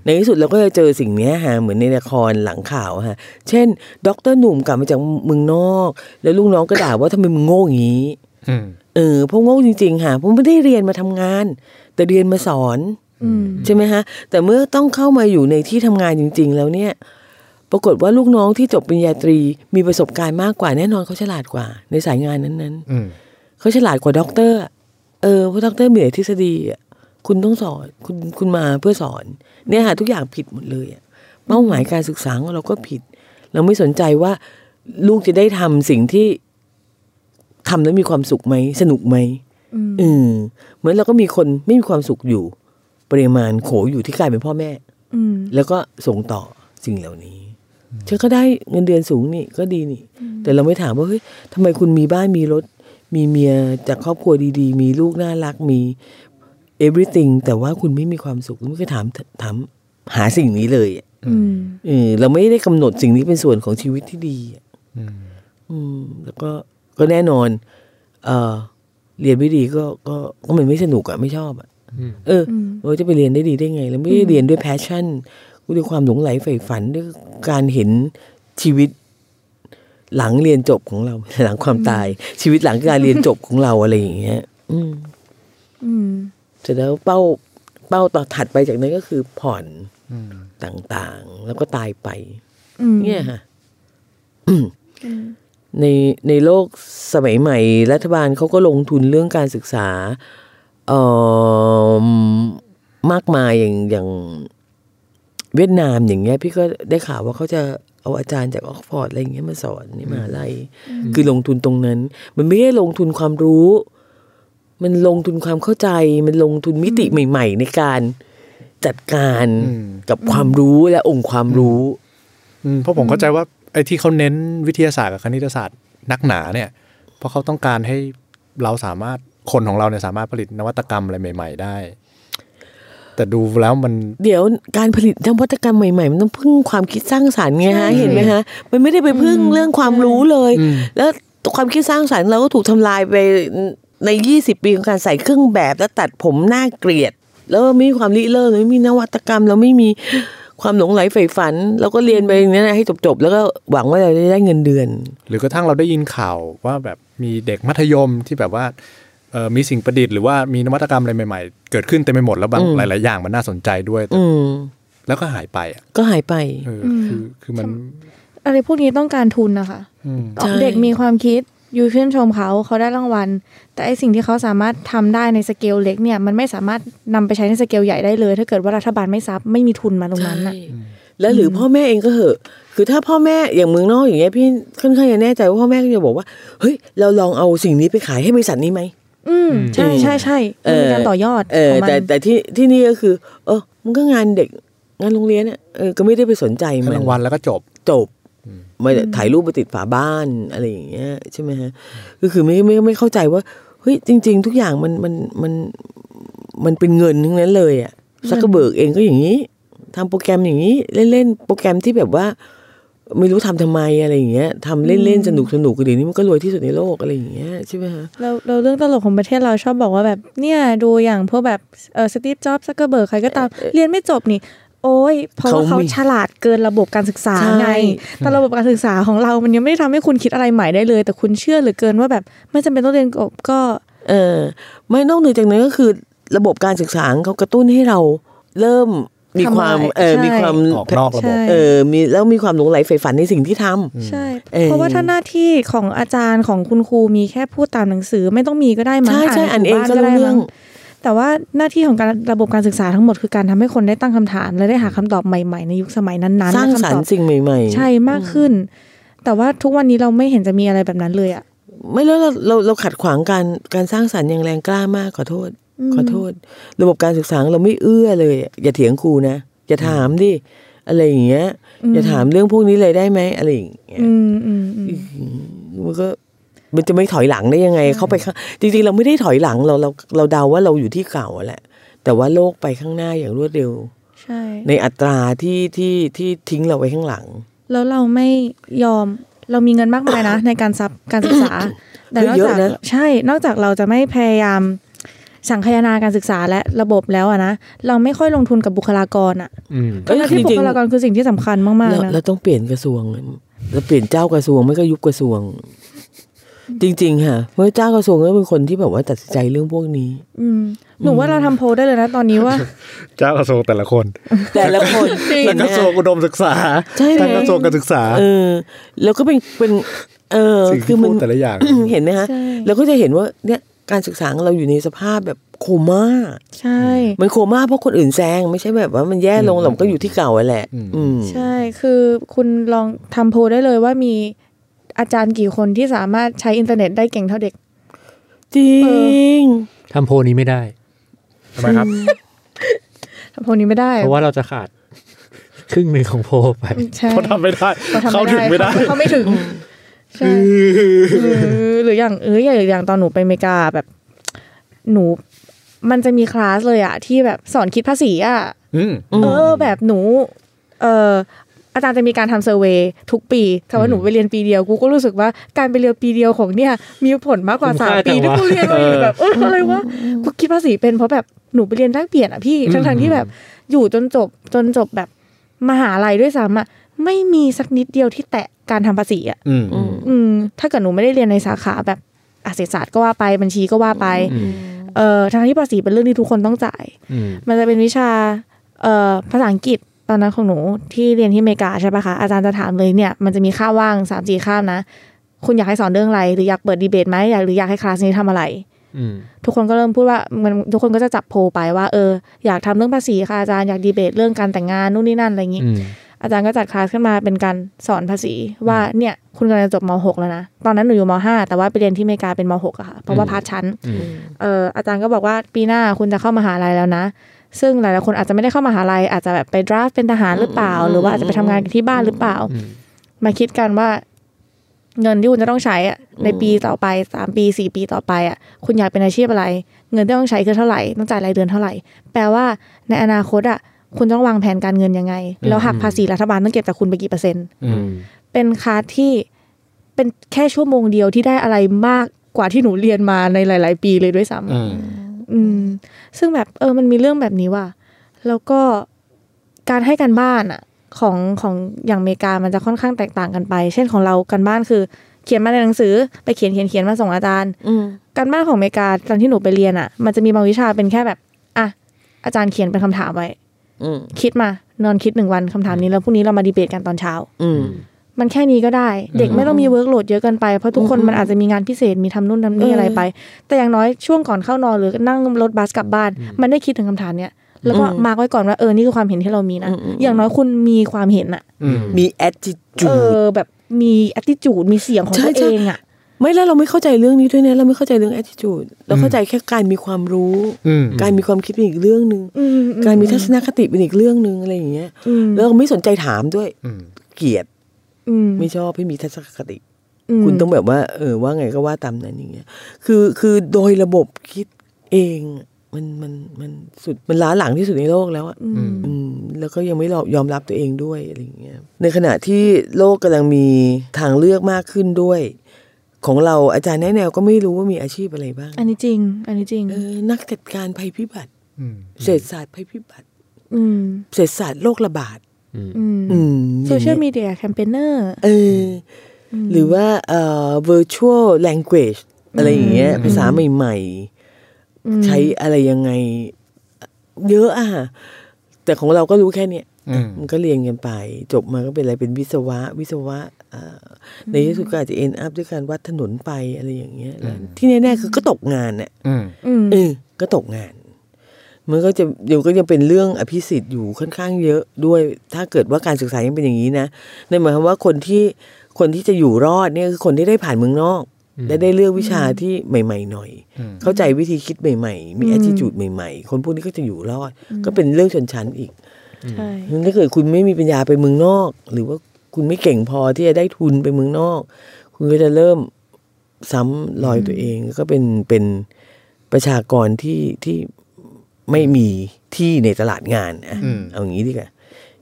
ในที่สุดเราก็จะเจอสิ่งเนี้ยฮะเหมือนในละครหลังข่าวฮะเช่นด็อกเตอร์หนุ่มกลับมาจากเมืองนอก แล้วลูกน้องก็ด่าว่าทำไมมึงโง่อย่างนี้อืมเออเพราะโง่จริงๆค่ะผมไม่ได้เรียนมาทำงาน แต่เรียนมาสอนอืมใช่ไหมฮะ แต่เมื่อต้องเข้ามาอยู่ในที่ทำงานจริง ๆ แล้วเนี่ย ปรากฏว่าลูกน้องที่จบปริญญาตรีมีประสบการณ์มากกว่าแน่นอนเขาฉลาดกว่า ในสายงานนั้นๆอืมเขาฉลาดกว่าด็อกเตอร์อะเออเพราะด็อกเตอร์มีแต่ทฤษฎีอะคุณต้องสอนคุณคุณมาเพื่อสอน เนี่ยค่ะทุกอย่างผิดหมดเลยอะเป้าหมายการศึกษาของเราก็ผิด เราไม่สนใจว่าลูกจะได้ทำสิ่งที่ทำแล้วมีความสุขไหม สนุกไหม อืมอืมเหมือนเราก็มีคนไม่มีความสุขอยู่ ปริมาณโขอยู่ที่กลายเป็นพ่อแม่ อืมแล้วก็ส่งต่อสิ่งเหล่านี้เธอก็ได้เงินเดือนสูงนี่ก็ดีนี่ แต่เราไม่ถามว่าเฮ้ยทำไมคุณมีบ้านมีรถ มีเมียจากครอบครัวดีๆ มีลูกน่ารักมี everything แต่ว่าคุณไม่มีความสุขไม่เคยถามถามหาสิ่งนี้เลยอะอืมเออเราไม่ได้กำหนดสิ่งนี้เป็นส่วนของชีวิตที่ดีอะอืมอืมแล้วก็ก็แน่นอน เออ เรียนไม่ดีก็ก็ก็มันไม่สนุกอะไม่ชอบอะเอออืมเราจะไปเรียนได้ดีได้ไงเราไม่ได้เรียนด้วยแพชชั่นด้วยความหลงไหลใฝ่ฝันด้วยการเห็นชีวิตหลังเรียนจบของเรา หลังความตาย ชีวิตหลังการเรียนจบของเราอะไรอย่างเงี้ย อืม อืมเสร็จแล้วเป้าเป้าต่อถัดไปจากนั้นก็คือผ่อนอืมต่างๆ แล้วก็ตายไปอืมเนี่ยค่ะ ในในโลกสมัยใหม่ รัฐบาลเขาก็ลงทุนเรื่องการศึกษาเอ่อมากมายอย่างอย่างเวียดนามอย่างเงี้ย พี่ก็ได้ข่าวว่าเขาจะเอาอาจารย์จากออกฟอร์ดอะไรอย่างเงี้ยมาสอนนี่มหาลัยคือลงทุนตรงนั้น มันไม่ได้ลงทุนความรู้ มันลงทุนความเข้าใจ มันลงทุนมิติใหม่ ๆ ในการจัดการอืมกับความรู้และองค์ความรู้อืมเพราะผมเข้าใจว่า ไอ้ที่เขาเน้นวิทยาศาสตร์กับคณิตศาสตร์นักหนาเนี่ย เพราะเขาต้องการให้เราสามารถคนของเราเนี่ยสามารถผลิตนวัตกรรมอะไรใหม่ ๆ ได้ แต่ดูแล้วมัน เดี๋ยวการผลิตนวัตกรรมใหม่ ๆ มันต้องพึ่งความคิดสร้างสรรค์ไงฮะใช่เห็นไหมฮะ มันไม่ได้ไปพึ่งเรื่องความรู้เลย แล้วความคิดสร้างสรรค์เราก็ถูกทำลายไปในยี่สิบปีของการใส่เครื่องแบบแล้วตัดผมน่าเกลียด แล้วไม่มีความริเริ่มไม่มีนวัตกรรมเราไม่มี ความหลงไหลใฝ่ฝัน เราก็เรียนไปอย่างนี้นนะให้จบๆ แล้วก็หวังว่าเราจะได้เงินเดือน หรือกระทั่งเราได้ยินข่าวว่าแบบมีเด็กมัธยมที่แบบว่าเอ่อมีสิ่งประดิษฐ์หรือว่ามีนวัตกรรมอะไรใหม่ๆ เกิดขึ้นเต็มไปหมดแล้วบางอืมหลายๆ อย่างมันน่าสนใจด้วยแต่อืมแล้วก็หายไปอะก็หายไปเอออคือคือมัน อะไรพวกนี้ต้องการทุนนะคะอืมใช่เด็กมีความคิด ยูชื่นชมเขาเขาได้รางวัล แต่ไอสิ่งที่เขาสามารถทำได้ในสเกลเล็กเนี่ยมันไม่สามารถนำไปใช้ในสเกลใหญ่ได้เลย ถ้าเกิดว่ารัฐบาลไม่ซับไม่มีทุนมาตรงนั้นน่ะใช่แล้วหรือพ่อแม่เองก็เหอะ คือถ้าพ่อแม่อย่างเมืองนอกอย่างเงี้ยพี่ค่อนข้างจะแน่ใจว่าพ่อแม่ก็จะบอกว่าเฮ้ยเราลองเอาสิ่งนี้ไปขายให้บริษัทนี้ไหมอืมใช่ใช่ใช่มันมีการต่อยอดเอขอองมัแต่นแต่ที่ที่นี่ก็คือ เออมันก็งานเด็กงานโรงเรียนเนี่ยเออก็ไม่ได้ไปสนใจให้มันรางวัลแล้วก็จบจบ ไม่ได้ถ่ายรูปไปติดฝาบ้านอะไรอย่างเงี้ยใช่ไหมฮะก็คือไม่ไม่ไม่เข้าใจว่าเฮ้ยจริง ๆ ทุกอย่างมันมันมันมันเป็นเงินทั้งนั้นเลยอะซักกระเบิกเองก็อย่างนี้ทำโปรแกรมอย่างนี้ เล่นๆโปรแกรมที่แบบว่า ไม่รู้ทำทำไมอะไรอย่างเงี้ยทำเล่นๆสนุกสนุกๆเดี๋ยวนี้มันก็รวยที่สุดในโลกอะไรอย่างเงี้ยใช่ไหมฮะเราเราเรื่องตลกของประเทศเราชอบบอกว่าแบบเนี่ยดูอย่างพวกแบบเออ Steve Jobs Zuckerberg ใครก็ตามเรียนไม่จบนี่ โอ้ยเพราะว่าเขาเขามีฉลาดเกินระบบการศึกษาใช่ไง แต่ระบบการศึกษาของเรามันยังไม่ได้ทำให้คุณคิดอะไรใหม่ได้เลย แต่คุณเชื่อเหลือเกินว่าแบบ ไม่จำเป็นต้องเรียนจบก็ เออ ไม่นอกเหนือจากนั้นก็คือ ระบบการศึกษาเขากระตุ้นให้เราเริ่มมีความทำอะไรเออใช่มีความออกนอกระบบใช่เออมีแล้วมีความหลงใหลใฝ่ฝันในสิ่งที่ทำใช่เออเพราะว่าถ้าหน้าที่ของอาจารย์ของคุณครูมีแค่พูดตามหนังสือไม่ต้องมีก็ได้มั้งใช่ใช่อ่านเองก็รู้ได้เรื่องมั้ง แต่ว่าหน้าที่ของการระบบการศึกษาทั้งหมดคือการทำให้คนได้ตั้งคำถาม และได้หาคำตอบใหม่ๆ ในยุคสมัยนั้นๆสร้างและสรคำตรอบค์สิ่งใหม่ ๆ ใช่มากขึ้น แต่ว่าทุกวันนี้เราไม่เห็นจะมีอะไรแบบนั้นเลยอะไม่แล้วเราเราเราขัดขวางการการสร้างสรรค์อย่างแรงกล้ามากขอโทษ ขอโทษ ระบบการศึกษาเราไม่เอื้อเลย อย่าเถียงครูนะอย่าถามดิอะไรอย่างเงี้ยอย่าถามเรื่องพวกนี้เลยได้ไหมอะไรอย่างเงี้ยอืมอืมอืมมันก็ มันจะไม่ถอยหลังได้ยังไง เข้าไปข้างจริงๆเราไม่ได้ถอยหลังเราเราเราเดาว่าเราอยู่ที่เก่าอะแหละ แต่ว่าโลกไปข้างหน้าอย่างรวดเร็วใช่ในอัตราที่ที่ที่ทิ้งเราไว้ข้างหลัง แล้วเราไม่ยอมเรามีเงินมากมายนะ ในการซับการศึกษา แต่นอกเยอะจากนะใช่ นอกจากเราจะไม่พยายามสังคายนาการศึกษาและระบบแล้วอะนะเราไม่ค่อยลงทุนกับบุคลากรอะอืมเอ้ยทั้งที่จบุริงคลากรคือสิ่งที่สำคัญมากเราๆนะเราต้องเปลี่ยนกระทรวงเราเปลี่ยนเจ้ากระทรวงไม่ก็ยุบกระทรวง จริง ๆ ค่ะเพราะเจ้ากระทรวงก็เป็นคนที่แบบว่าตัดสินใจเรื่องพวกนี้ อืมหนูว่าเราทำโพลได้เลยนะตอนนี้ว่า เจ้ากระทรวงแต่ละคน แต่ละคนทั้งกระทรวงอุดมศึกษาใช่ไหมทั้งกระทรวงการศึกษา เออ แล้วก็เป็นเป็นเออสิ่งคืที่อมัพูนดแต่ละอย่างเห็นไหมฮะใช่เราก็จะเห็นว่าเนี่ยการศึกษาของเราอยู่ในสภาพแบบโคม่าใช่ มันโคม่าเพราะคนอื่นแซงไม่ใช่แบบว่ามันแย่ลงหรอกมันก็อยู่ที่เก่าอะแหละอืมอืมใช่คือคุณลองทำโพลได้เลยว่ามี อาจารย์กี่คนที่สามารถใช้อินเทอร์เน็ตได้เก่งเท่าเด็ก จริงทำโพลนี้ไม่ได้ทำไมครับทำโพลนี้ไม่ได้ เพราะว่าเราจะขาดครึ่งหนึ่งของโพลไปใช่เขาทำไม่ได้เขาทำเขาถึงไม่ได้เขาไม่ถึงใช่เออหรืออย่างเอออย่างอย่างตอนหนูไปอเมริกาแบบ หนู มันจะมีคลาสเลยอะที่แบบสอนคิดภาษีอะอืมอืมเออแบบหนู เออ อาจารย์จะมีการทำเซอร์เวยทุกปี แต่ว่าหนูไปเรียนปีเดียว กูก็รู้สึกว่าการไปเรียนปีเดียวของเนี่ยมีผลมากกว่าคุ้มสามค่าปีจัที่งวะกูเรียนมาอีกแบบเอออะไรวะกูคิดภาษีเป็นเพราะแบบหนูไปเรียนแลกเปลี่ยนอะพี่ ทั้งทที่แบบอยู่จนจบจนจบแบบมหาลัยด้วยซ้ำอะไม่มีสักนิดเดียวที่แตะการทำภาษีอะอืมอืมถ้าเกิดหนูไม่ได้เรียนในสาขาแบบอาเศรษฐศาสตร์ก็ว่าไปบัญชีก็ว่าไป เอ่อทั้งที่ภาษีเป็นเรื่องที่ทุกคนต้องจ่ายอืมมันจะเป็นวิชา เอ่อภาษาอังกฤษต อนนั้นของหนูที่เรียนที่อเมริกาใช่ปะคะอาจารย์จะถามเลยเนี่ยมันจะมีค่าบว่างสามสี่คาบนะ คุณอยากให้สอนเรื่องอะไรหรืออยากเปิดดีเบตไหมอยากหรืออยากให้คลาสนี้ทำอะไรอืมทุกคนก็เริ่มพูดว่ามันทุกคนก็จะจับโพลไปว่าเอออยากทำเรื่องภาษีค่ะอาจารย์อยากดีเบตเรื่องการแต่งงานนู่นนี่นั่นอะไรอย่างงี้อืมอาจารย์ก็จัดคลาสขึ้นมาเป็นการสอนภาษีว่าเนี่ยคุณกำลังจะจบม .6 แล้วนะตอนนั้นหนูอยู่ม .5 แต่ว่าไปเรียนที่อเมริกาเป็นม .6 อะค่ะเพราะว่าพาร์ทชั้นอืมเอออาจารย์ก็บอกว่าปีหน้าคุณจะเข้ามหาลัยแล้วนะ ซึ่งหลายๆคนอาจจะไม่ได้เข้ามหาลัยอาจจะแบบไปดราฟเป็นทหารหรือเปล่า หรือว่าอาจจะไปทำงานที่บ้านหรือเปล่าอืมมาคิดกันว่า เงินที่คุณจะต้องใช้อะในปีต่อไปสามปีสี่ปีต่อไปอะคุณอยากเป็นอาชีพอะไร เงินที่ต้องใช้คือเท่าไหร่ต้องจ่ายรายเดือนเท่าไหร่ แปลว่าในอนาคตอะคุณต้องวางแผนการเงินยังไง แล้วหักภาษีรัฐบาลต้องเก็บจากคุณไปกี่เปอร์เซ็นต์อืมเป็นคลาสที่เป็นแค่ชั่วโมงเดียวที่ได้อะไรมากกว่าที่หนูเรียนมาในหลาย ๆ ปีเลยด้วยซ้ำอืมอืม ซึ่งแบบเออมันมีเรื่องแบบนี้ว่ะแล้วก็การให้การบ้านอะของของอย่างอเมริกามันจะค่อนข้างแตกต่างกันไป เช่นของเราการบ้านคือ เขียนมาในหนังสือ ไปเขียนเขียนเขียนมาส่งอาจารย์อืมการบ้านของอเมริกาตอนที่หนูไปเรียนอะมันจะมีบางวิชาเป็นแค่แบบอะอาจารย์เขียนเป็นคำถามไว้อืมคิดมานอนคิดหนึ่งวันคำถามนี้แล้วพรุ่งนี้เรามาดีเบตกันตอนเช้า อื มมันแค่นี้ก็ได้ เด็กไม่ต้องมี workload เยอะเกินไป เพราะทุกคนมันอาจจะมีงานพิเศษมีทำนู่นทำนี่เออออะไรไป แต่อย่างน้อยช่วงก่อนเข้านอนหรือนั่งรถบัสกลับบ้าน มันได้คิดถึงคำถามเนี้ยแล้วก็ mark ไว้ก่อนว่าเออนี่คือความเห็นที่เรามีนะ อย่างน้อยคุณมีความเห็นอะอืมมีเอ attitude อแบบมี attitude มีเสียงของใช่ตัวใช่เองอะไม่แล้วเราไม่เข้าใจเรื่องนี้ด้วยนะเราไม่เข้าใจเรื่อง attitude เราเข้าใจแค่การมีความรู้อืมการมีความคิดเป็นอีกเรื่องหนึ่งอืมการมีทัศนคติเป็นอีกเรื่องหนึ่งอะไรอย่างเงี้ยอืมแล้วเราไม่สนใจถามด้วยอืมเกลียดอืม ไม่ชอบให้มีทัศนคติมคุณต้องแบบว่า เออ ว่าไงก็ว่าตามนั้นอย่างเงี้ย คือคือโดยระบบคิดเองอะมันมันมันสุดมันล้าหลังที่สุดในโลกแล้วอะอืมอืมแล้วก็ยังไม่ยอมยอมรับตัวเองด้วยอะไรอย่างเงี้ยในขณะที่โลกกำลังมีทางเลือกมากขึ้นด้วย ของเราอาจารย์แนะแนวก็ไม่รู้ว่ามีอาชีพอะไรบ้าง อันนี้จริง อันนี้จริงเออนักจัดการภัยพิบัติอืมเศรษฐศาสตร์ภัยพิบัติอืมเศรษฐศาสตร์โรคระบาดอืมอืม โซเชียลมีเดียแคมเปญเนอร์เอออหรือว่าเอ่อ virtual language อะไรอย่างเงี้ยภาษาใหม่ ๆ ใช้อะไรยังไง เยอะอะแต่ของเราก็รู้แค่เนี้ยอืมมันก็เรียนกันไป จบมาก็เป็นอะไรเป็นวิศวะ วิศวะเอ่ออในที่สุดก็อาจจะเอ็นอัพด้วยการวัดถนนไปอะไรอย่างเงี้ยแล้วที่แน่ๆคือก็ตกงานเนี่ยอืมอืมเออก็ตกงาน มันก็จะเดี๋ยวก็ยังเป็นเรื่องอภิสิทธิ์อยู่ค่อนข้างเยอะด้วย ถ้าเกิดว่าการศึกษายังเป็นอย่างนี้นะนั่นหมายความว่าคนที่คนที่จะอยู่รอดเนี่ยคือคนที่ได้ผ่านเมืองนอก และได้เลือกวิชาที่ใหม่ ๆ หน่อย เข้าใจวิธีคิดใหม่ ๆ มี attitude ใหม่ ๆ คนพวกนี้ก็จะอยู่รอด ก็เป็นเรื่องชนชั้นอีกใช่ถ้าเกิดคุณไม่มีปัญญาไปเมืองนอก หรือว่าคุณไม่เก่งพอที่จะได้ทุนไปเมืองนอก คุณก็จะเริ่มซ้ำรอยตัวเองก็เป็นเป็นประชากรที่ที่ ไม่มีที่ในตลาดงานอะอืมเอาอย่างนี้ดีกว่า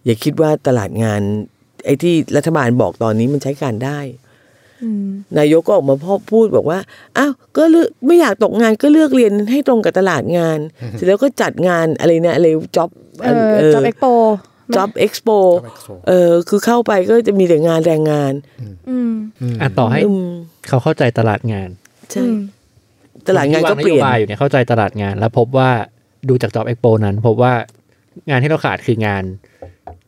อย่าคิดว่าตลาดงาน ไอ้ที่รัฐบาลบอกตอนนี้มันใช้การได้อืมนายกก็ออกมาพ่อพูดบอกว่าอ้าวก็เลือกไม่อยากตกงานก็เลือกเรียนให้ตรงกับตลาดงาน เสร็จแล้วก็จัดงานอะไรนะอะไร job เออ job ex po Job Expo Job Expo เออคือเข้าไปก็จะมีแต่งานแรงงานอืมอะต่อให้อืมเขาเข้าใจตลาดงานใช่อืมตลาดงานก็เปลี่ยนคที่วางโยบายอยู่เนี่ยเข้าใจตลาดงาน แล้วพบว่า ดูจาก Job Expo นั้น พบว่างานที่เราขาดคืองาน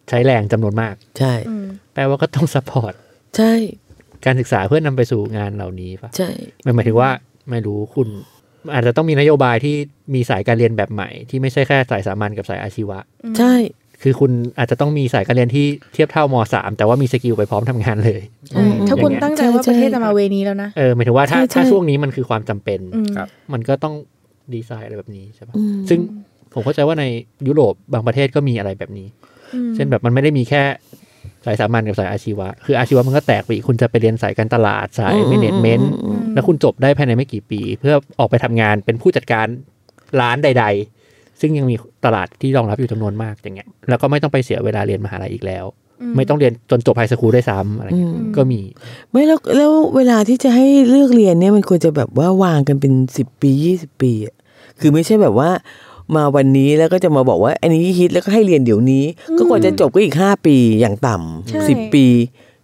ใช้แรงจำนวนมาก ใช่อืมแปลว่าก็ต้อง support ใช่ การศึกษาเพื่อนำไปสู่งานเหล่านี้ปะใช่หมายถึงว่าไม่รู้คุณอาจจะต้องมีนโยบายที่มีสายการเรียนแบบใหม่ ที่ไม่ใช่แค่สายสามัญกับสายอาชีวะ ใช่ คือคุณอาจจะต้องมีสายการเรียนที่เทียบเท่ามสามแต่ว่ามี skill ไปพร้อมทำงานเลยใช่ถ้าคุณตั้งใจว่าใช่ประเทศใช่จะมาเวนี้แล้วนะ เออหมายถึงว่าถ้าใช่ใช่ถ้าช่วงนี้มันคือความจำเป็นอืมครับมันก็ต้อง ดีไซน์อะไรแบบนี้ใช่ปะอืมซึ่งผมเข้าใจว่าในยุโรปบางประเทศก็มีอะไรแบบนี้อืมเช่นแบบมันไม่ได้มีแค่สายสามัญกับสายอาชีวะ คืออาชีวะมันก็แตกไปอีกคุณจะไปเรียนสายการตลาดสายอืม management อืมแล้วคุณจบได้ภายในไม่กี่ปี เพื่อออกไปทำงานเป็นผู้จัดการร้านใด ๆ ซึ่งยังมีตลาดที่รองรับอยู่จำนวนมากอย่างเงี้ย แล้วก็ไม่ต้องไปเสียเวลาเรียนมหาลัยอีกแล้ว ไม่ต้องเรียนจนจบไฮสคูลได้วยซ้ำอะไรเงี้ยอืมก็มี ไม่แล้วแล้วเวลาที่จะให้เลือกเรียนเนี่ยมันควรจะแบบว่าวางกันเป็นสิบปียี่สิบปีอะ คือไม่ใช่แบบว่ามาวันนี้แล้วก็จะมาบอกว่า อันนี้ฮิตแล้วก็ให้เรียนเดี๋ยวนี้ ก็กว่าจะจบก็อีกห้าปีอย่างต่ใช่ำสิบปี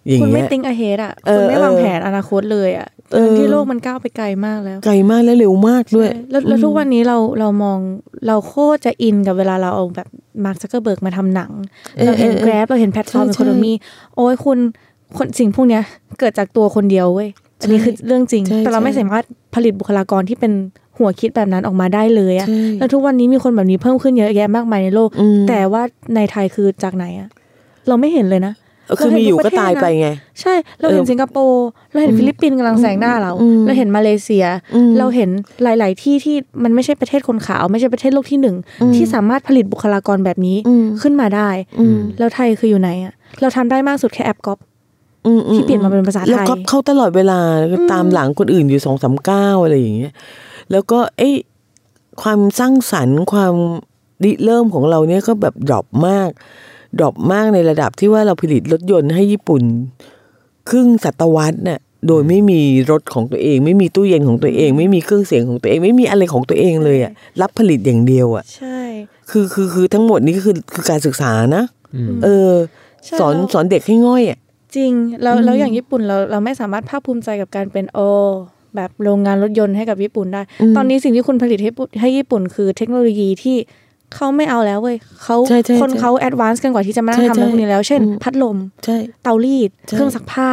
อย่างคุณไม่เงี้ยติ้งอเฮดอะเออคุณไม่วางเออแผนอนาคตเลยอะเออทั้งที่โลกมันก้าวไปไกลมากแล้ว ไกลมากและเร็วมากด้วยใช่แล้วแล้วทุกวันนี้เราเรามองเราโคตรจะอินกับเวลาเราเอาแบบ Mark Zuckerberg มาทำหนังเออเราเห็นเออ Grab เราเห็นแพลตฟอร์มใช่ economy โอ้ยคุณคนสิ่งพวกเนี้ยเกิดจากตัวคนเดียวเว้ยอันนี้ใช่คือเรื่องจริงใช่แต่เราไม่ใช่สามารถผลิตบุคลากรที่เป็น หัวคิดแบบนั้นออกมาได้เลยอะใช่แล้วทุกวันนี้มีคนแบบนี้เพิ่มขึ้นเยอะแยะมากมายในโลกอืมแต่ว่าในไทยคือจากไหนอะเราไม่เห็นเลยนะเออคือมีอยู่ก็ตายไปไง ใช่ เราเห็นเออสิงคโปร์เราเห็นฟิลิปปินส์กำลังแซงหน้าเราอืมเราเห็นมาเลเซียอืมเราเห็นหลาย ๆ ที่ที่มันไม่ใช่ประเทศคนขาว ไม่ใช่ประเทศโลกที่หนึ่งที่สามารถผลิตบุคลากรแบบนี้อืมขึ้นมาได้อืมแล้วไทยคืออยู่ไหนอะเราทำได้มากสุดแค่แอปก๊อปอืมอืที่เปลี่ยนมาเป็นภาษาไทยแล้วก็เข้าตลอดเวลาแล้วก็ตามหลังคนอื่นอยู่สองสามก้าวอะไรอย่างเงี้ย แล้วก็เอ้ยความสร้างสรรค์ความริเริ่มของเราเนี่ยก็แบบ drop มากดรอปมากในระดับที่ว่าเราผลิตรถยนต์ให้ญี่ปุ่น ครึ่งศตวรรษเนี่ยโดยไม่มีรถของตัวเอง ไม่มีตู้เย็นของตัวเอง ไม่มีเครื่องเสียงของตัวเอง ไม่มีอะไรของตัวเองเลยอะรับผลิตอย่างเดียวอะใช่ คือคือคือทั้งหมดนี้ก็คือคือการศึกษานะอืมเออใช่สอนแล้วสอนเด็กให้ง่อยอะจริงแล้วแล้วอย่างญี่ปุ่นเราเราไม่สามารถภาคภูมิใจกับการเป็นโอ แบบโรงงานรถยนต์ให้กับญี่ปุ่นได้อืมตอนนี้สิ่งที่คุณผลิตให้ญี่ปุ่นให้ญี่ปุ่นคือเทคโนโลยีที่เขาไม่เอาแล้วเว้ยเขาใช่ใช่คนใช่เขาแอดวานซ์กันกว่าที่จะมานั่งใช่ทำเรื่องพวกนี้แล้ว เช่นอืมพัดลมใช่เตารีดใช่เครื่องซักผ้า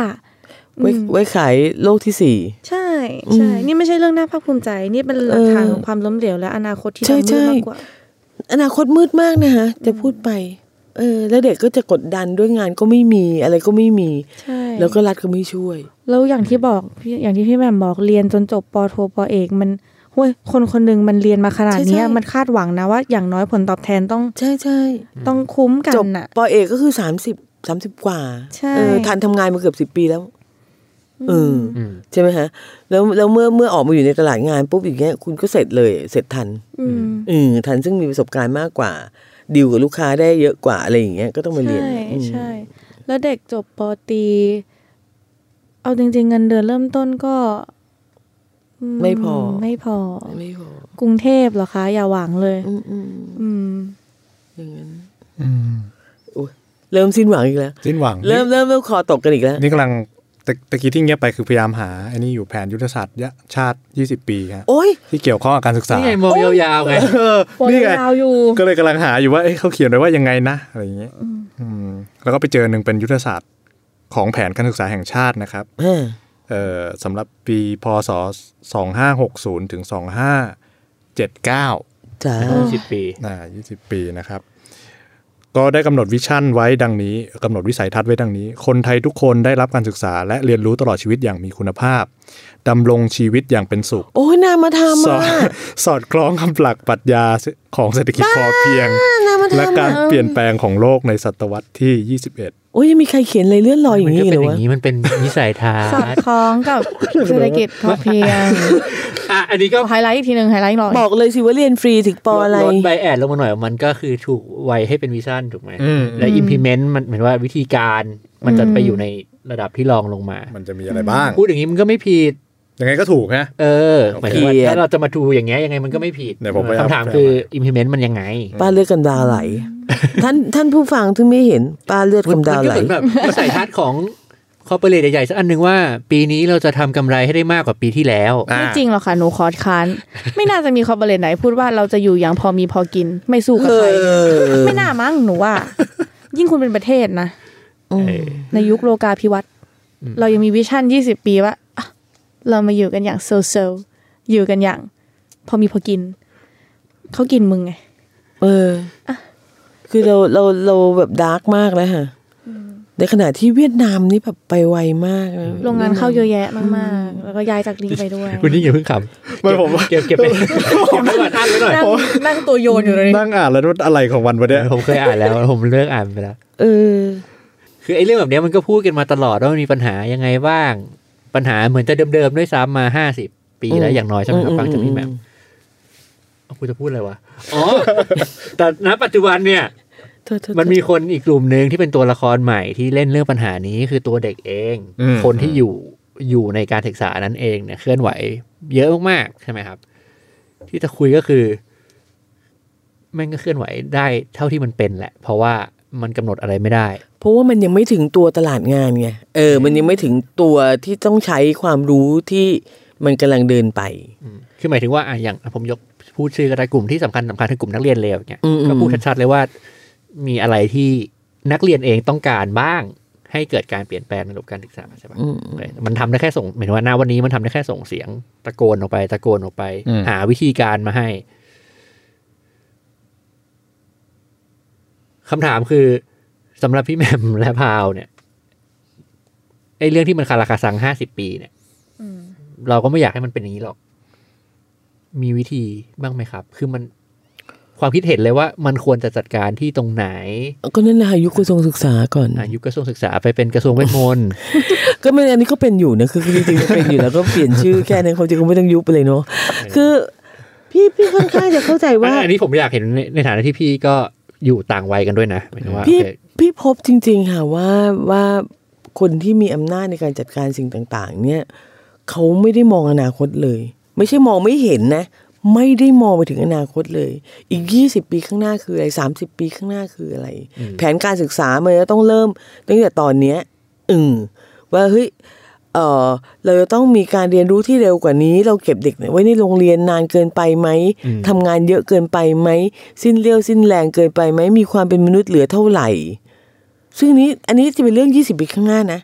ไว้อืมไว้ขายโลกที่สี่ใช่ใช่อืมนี่ไม่ใช่เรื่องน่าภาคภูมิใจ นี่เป็นหลักฐานเออของความล้มเหลวและอนาคตที่ใช่ดำมืดใช่มากกว่า อนาคตมืดมากนะฮะจะพูดไป เออแล้วเด็กก็จะกดดันด้วยงานก็ไม่มีอะไรก็ไม่มีใช่แล้วก็รัฐก็ไม่ช่วย แล้วอย่างที่บอกพี่อย่างที่พี่แหม่มบอกเรียนจนจบปอโทปอเอกมันเว้ยคนคนหนึ่งมันเรียนมาขนาดเนี้ยใช่ใช่มันคาดหวังนะว่า อย่างน้อยผลตอบแทนต้อง ใช่ใช่ต้องคุ้มกัจนบน่ะปอเอกก็คือสามสิบสามสิบกว่าใช่เออทันทำงานมาเกือบสิบปีแล้วเออออืมใช่ไหมฮะ แล้วแล้วเมื่อเมื่อออกมาอยู่ในตลาดงานปุ๊บอย่างเงี้ยคุณก็เสร็จเลย เสร็จทัน อืมเออทันซึ่งมีประสบการณ์มากกว่า ดีลกับลูกค้าได้เยอะกว่าอะไรอย่างเงี้ยก็ต้องมาเรียนใช่อืมใช่ แล้วเด็กจบปอตรีเอาจริง ๆ เงินเดือนเริ่มต้นก็อืไม่พอ ไม่พอ ไม่พอ กรุงเทพเหรอคะ อย่าหวังเลย อืมอืมอืมอย่างนั้นอืมโอ้ยเริ่มสิ้นหวังอีกแล้ว สิ้นหวัง เริ่มเริ่มเริ่มคอตกกันอีกแล้ว นี่กำลัง ตะตะกี้ที่เงียบไปคือพยายามหาไอ้นี่อยู่แผนยุทธศาสตร์ยะชาติ 20 ปีครับโอ้ยที่เกี่ยวข้องกับการศึกษานี่ไงมองยาวๆไงเออโปรนี่ไงยาวอยู่ก็เลยกำลังหาอยู่ว่าเอ้ยเขาเขียนไว้ว่ายังไงนะอะไรอย่างเงี้ยอืมแล้วก็ไปเจอหนึ่งเป็นยุทธศาสตร์ของแผนการศึกษาแห่งชาตินะครับอ่าเอ่อสำหรับปีพศ 2560 ถึง 2579 จ้าสิบปีอ่า20 ปีนะครับ ก็ได้กำหนดวิชั่นไว้ดังนี้กำหนดวิสัยทัศน์ไว้ดังนี้ คนไทยทุกคนได้รับการศึกษาและเรียนรู้ตลอดชีวิตอย่างมีคุณภาพดำรงชีวิตอย่างเป็นสุข โอ้ยนามาทำสออะดสอดคล้องคำหลักปรัชญาของเศรษฐกิจพอเพียงนามาทำและการอะเปลี่ยนแปลงของโลกในศตวรรษที่ 21 โอ้ยยังมีใครเขียนอะไรเลื่อนลอยอมัย่านงก็นี้เป็นเหรออย่าวะงนี้มันเป็นวิสัยทัศสอดน์คล้องกับเศรษฐกิจพอเพียงอะอันนี้ก็ไฮไลท์อีกทีหนึ่งไฮไลท์หน่อยบอกเลยสิว่าเรียนฟรีถึงปออะไรลดใบแอดลงมาหน่อยมันก็คือถูกไวยให้เป็นวิชั่นถูกไหมอืมและ implement มันเหมือนว่าวิธีการมันจะไปอยู่ใน ระดับที่รองลงมา มันจะมีอะไรบ้าง พูดอย่างนี้มันก็ไม่ผิดยังไงก็ถูกฮะเออหมายถึงว่าผิดถ้าเราจะมาดูอย่างเงี้ยยังไงมันก็ไม่ผิดเดี๋ยวผมไปเอาคำถามคือ implement มันยังไง ป้าเลือดกำดาไหล ท่านท่านผู้ฟังที่ไม่เห็นป้าเลือดมันกำดาก็ไหลเหมือนแบบวิสัยทัศน์ของคอร์ปอเรทใหญ่ๆสักอันหนึ่งว่าปีนี้เราจะทำกำไรให้ได้มากกว่าปีที่แล้วอ่าไม่จริงหรอกค่ะหนูขอค้านไม่น่าจะมีคอร์ปอเรทไหน พูดว่าเราจะอยู่อย่างพอมีพอกิน ไม่สู้กับเอใครอไม่น่ามั้งหนูว่า ยิ่งคุณเป็นประเทศนะเออ ในยุคโลกาภิวัตน์อืมเรายังมี vision 20ปีว่าอะเรามาอยู่กันอย่างโซเซลอยู่กันอย่าง พอมีพอกิน เขากินมึงไง เออคือเราเราเราแบบ dark มากแล้วค่ะในขณะที่เวียดนามนี่แบบไปไวมากนะโรงงานเข้าเยอะแยะมากๆ แล้วก็ย้ายจากนี้ไปด้วยคุณนี่อย่าเพิ่งขไม่ผมำเก็บเก็บไปเก็บไว้ก่อนอ่านไว้หน่อยนั่งนั่งตัวโยนอยู่เลยนั่งอ่านแล้วว่าอะไรของวันวะเนี่ยผมเคยอ่านแล้ว ผมเลิกอ่านไปแล้วเออ คือไอ้เรื่องแบบเนี้ยมันก็พูดกันมาตลอดว่ามันมีปัญหายังไงบ้าง ปัญหาเหมือนจะเดิมๆด้วยซ้ำมาห้าสิบปีแล้วอย่างน้อยใช่ไหมครับฟังจากพี่แหม่มเอาคุณจะพูดอะไรวะ อ๋อ แต่ณปัจจุบันเนี่ยโทษโทษมันมีคนอีกกลุ่มหนึ่งที่เป็นตัวละครใหม่ที่เล่นเรื่องปัญหานี้คือตัวเด็กเองอืมคนที่อยู่อยู่ในการศึกษานั้นเองเนี่ยเคลื่อนไหว เยอะมากๆใช่ไหมครับ ที่จะคุยก็คือแม่งก็เคลื่อนไหวได้เท่าที่มันเป็นแหละ เพราะว่ามันกำหนดอะไรไม่ได้เพ ราะว่ามันยังไม่ถึงตัวตลาดงานไงเออ มันยังไม่ถึงตัวที่ต้องใช้ความรู้ที่มันกำลังเดินไปอืมคือหมายถึงว่าอะอย่างอะผมยกพูดชื่อก็ได้กลุ่มที่สำคัญสำคัญคือกลุ่มนักเรียนเลวเนี่ยอืมอืมก็พูดชัดๆเลยว่า มีอะไรที่นักเรียนเองต้องการบ้าง ให้เกิดการเปลี่ยนแปลงในระบบการศึกษาใช่ปะอืมเออมันทำได้แค่ส่งหมายถึงว่าหน้าวันนี้มันทำได้แค่ส่งเสียง ตะโกนออกไป ตะโกนออกไปอืมหาวิธีการมาให้คำถามคือ สำหรับพี่แหม่มและพาวเนี่ยไอ้เรื่องที่มันคาราคาซังห้าสิบปีเนี่ยเราก็ไม่อยากให้มันเป็นอย่างนี้หรอก มีวิธีบ้างไหมครับ คือมันความคิดเห็นเลยว่ามันควรจะจัดการที่ตรงไหน ก็นั่นแหละค่ะยุคกระทรวงศึกษาก่อนอายุกระทรวงศึกษาไปเป็นกระทรวงเวทมนต์ก็ไม่อันนี้ก็เป็นอยู่นะคือจริงๆเป็นอยู่แล้วก็เปลี่ยนชื่อแค่นั้นความจริงก็ไม่ต้องยุบไปเลยเนาะคือ พี่พี่ค่อนข้างจะเข้าใจว่า อันนี้ผมอยากเห็นในในฐานะที่พี่ก็ อยู่ต่างวัยกันด้วยนะหมายถึงว่าพี่โอเคพี่พบจริง ๆ ค่ะว่าว่าคนที่มีอำนาจในการจัดการสิ่งต่าง ๆ เนี่ยเขาไม่ได้มองอนาคตเลย ไม่ใช่มองไม่เห็นนะ ไม่ได้มองไปถึงอนาคตเลย อีกยี่สิบปีข้างหน้าคืออะไรสามสิบปีข้างหน้าคืออะไร แผนการศึกษามันจะต้องเริ่มตั้งแต่ตอนเนี้ยอืมว่าเฮ้ย เออเราจะต้องมีการเรียนรู้ที่เร็วกว่านี้ เราเก็บเด็กไว้ในโรงเรียนนานเกินไปไหมทำงานเยอะเกินไปไหม สิ้นเรี่ยวสิ้นแรงเกินไปไหม มีความเป็นมนุษย์เหลือเท่าไหร่ ซึ่งนี้อันนี้จะเป็นเรื่อง20ปีข้างหน้านะ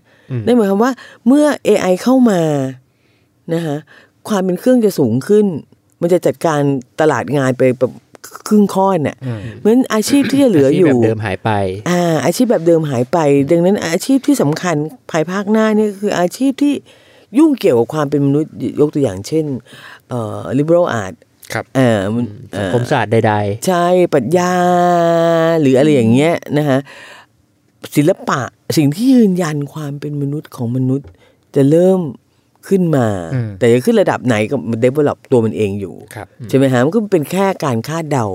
นั่นหมายความว่าเมื่อ AI เข้ามานะคะความเป็นเครื่องจะสูงขึ้น มันจะจัดการตลาดงานไปแบบ ครึ่งข้อนน่ะเพราะฉะนั้นอาชีพที่จะเหลืออยู่แบบเดิมหายไป อ่า อาชีพแบบเดิมหายไป ดังนั้นอาชีพที่สำคัญภายภาคหน้านี่คืออาชีพที่ยุ่งเกี่ยวกับความเป็นมนุษย์ยกตัวอย่างเช่นเอ่อ liberal art ครับเอ่อสังคมศาสตร์ใดใช่ปรัชญาหรืออะไรอย่างเงี้ยนะคะศิลปะสิ่งที่ยืนยันความเป็นมนุษย์ของมนุษย์ จะเริ่ม ขึ้นมาอืมแต่จะขึ้นระดับไหนก็มัน develop ตัวมันเองอยู่ครับใช่ไหมฮะมันก็เป็นแค่การคาดเดา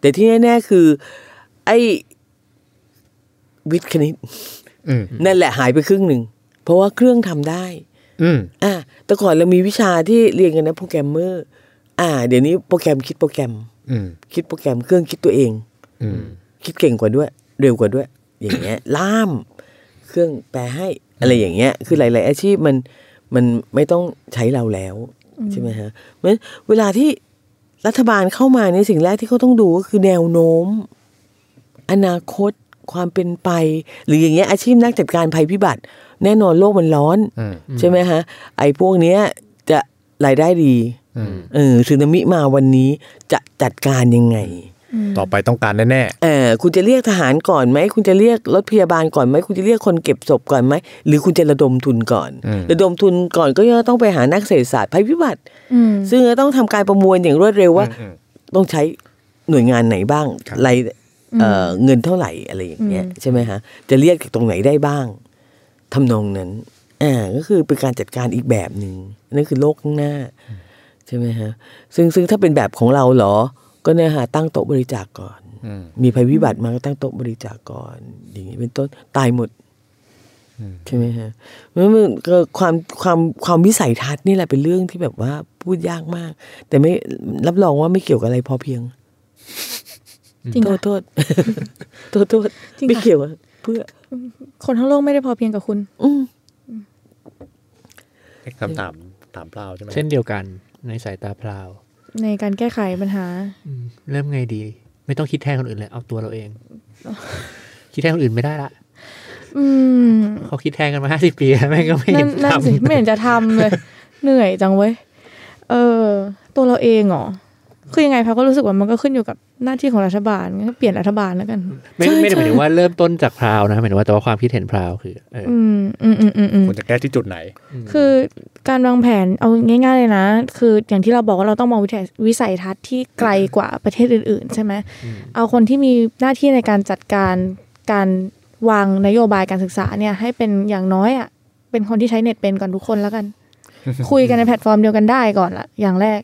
แต่ที่แน่ๆคือ ไอ้วิทย์คณิตอืมนั่นแหละหายไปครึ่งหนึ่ง เพราะว่าเครื่องทำได้ อืมอะแต่ก่อนเรามีวิชาที่เรียนกันนะโปรแกรมเมอร์ อ่า เดี๋ยวนี้โปรแกรมคิดโปรแกรม อืมคิดโปรแกรมเครื่องคิดตัวเอง อืมคิดเก่งกว่าด้วย เร็วกว่าด้วย อย่างเงี้ย ล่าม เครื่องแปลให้ อะไรอย่างเงี้ย คือหลาย ๆ อาชีพมัน มันไม่ต้องใช้เราแล้วใช่ไหมฮะเพราะฉะนั้นเวลาที่รัฐบาลเข้ามาในยสิ่งแรกที่เขาต้องดูก็คือแนวโน้ม อนาคตความเป็นไป หรืออย่างเงี้ยอาชีพนักจัดการภัยพิบัติ แน่นอนโลกมันร้อนอืมใช่ไหมฮะไอ้พวกเนี้ยจะรายได้ดีอืมเออสึนามิมาวันนี้จะจัดการยังไง ต่อไปต้องการแน่เออคุณจะเรียกทหารก่อนไหม คุณจะเรียกรถพยาบาลก่อนไหม คุณจะเรียกคนเก็บศพก่อนไหม หรือคุณจะระดมทุนก่อนอืมระดมทุนก่อนก็ยังต้องไปหานักเศรษฐศาสตร์ภัยพิบัติอืมซึ่งจะต้องทำการประมวลอย่างรวดเร็วๆว่าอืมต้องใช้หน่วยงานไหนบ้างครับรายเอ่ออเงินเท่าไหร่อะไรอย่างเงี้ยใช่ไหมฮะ จะเรียกจากตรงไหนได้บ้างทำนองนั้นอ่าก็คือเป็นการจัดการอีกแบบหนึ่งนั่นคือโลกข้างหน้า ใช่ไหมฮะ ซึ่งซึ่งถ้าเป็นแบบของเราเหรอ ก็เนี่ยฮะตั้งโต๊ะบริจาคก่อนอืมมีภัยพิบัติมาก็ตั้งโต๊ะบริจาคก่อน อย่างนี้เป็นต้นตายหมดใช่ไหมฮะเพราะฉะนั้นมันก็ความความความวิสัยทัศน์นี่แหละเป็นเรื่องที่แบบว่าพูดยากมาก แต่ไม่รับรองว่าไม่เกี่ยวกับอะไรพอเพียงจริงโทค่ะษโทษโทษโทษจริงค่ะไม่เกี่ยวอะเพื่อ คนทั้งโลกไม่ได้พอเพียงกับคุณ อืมคำถามถามเปล่าใช่ไหมเช่นเดียวกันในสายตาพราว ในการแก้ไขปัญหาอืมเริ่มไงดี ไม่ต้องคิดแทนคนอื่นเลย เอาตัวเราเอง คิดแทนคนอื่นไม่ได้ละอืมเขาคิดแทนกันมาห้าสิบปีแล้วแม่งก็ไม่เห็นั่นนนั่นสิทำไม่เห็นจะทำเลย เหนื่อยจังเว้ยเออ ตัวเราเองเหรอ คือยังไงพาก็รู้สึกว่ามันก็ขึ้นอยู่กับหน้าที่ของรัฐบาลงั้นก็เปลี่ยนรัฐบาลแล้วกัน ไม่ไม่ได้หมายถึงว่าเริ่มต้นจากพราวนะหมายถึงว่าแต่ว่าความคิดเห็นพราวคือเอออืมอืมอืมอืมอืมควรจะแก้ที่จุดไหน คือการวางแผนเอาง่าย ๆ เลยนะ คืออย่างที่เราบอกว่าเราต้องมองวิสัยวิสัยทัศน์ที่ไกลกว่าประเทศอื่น ๆ ใช่ไหมเอาคนที่มีหน้าที่ในการจัดการการวางนโยบายการศึกษาเนี่ยให้เป็นอย่างน้อยอะเป็นคนที่ใช้เน็ตเป็นก่อนทุกคนแล้วกัน คุยกันในแพลตฟอร์มเดียวกันได้ก่อนละอย่างแรก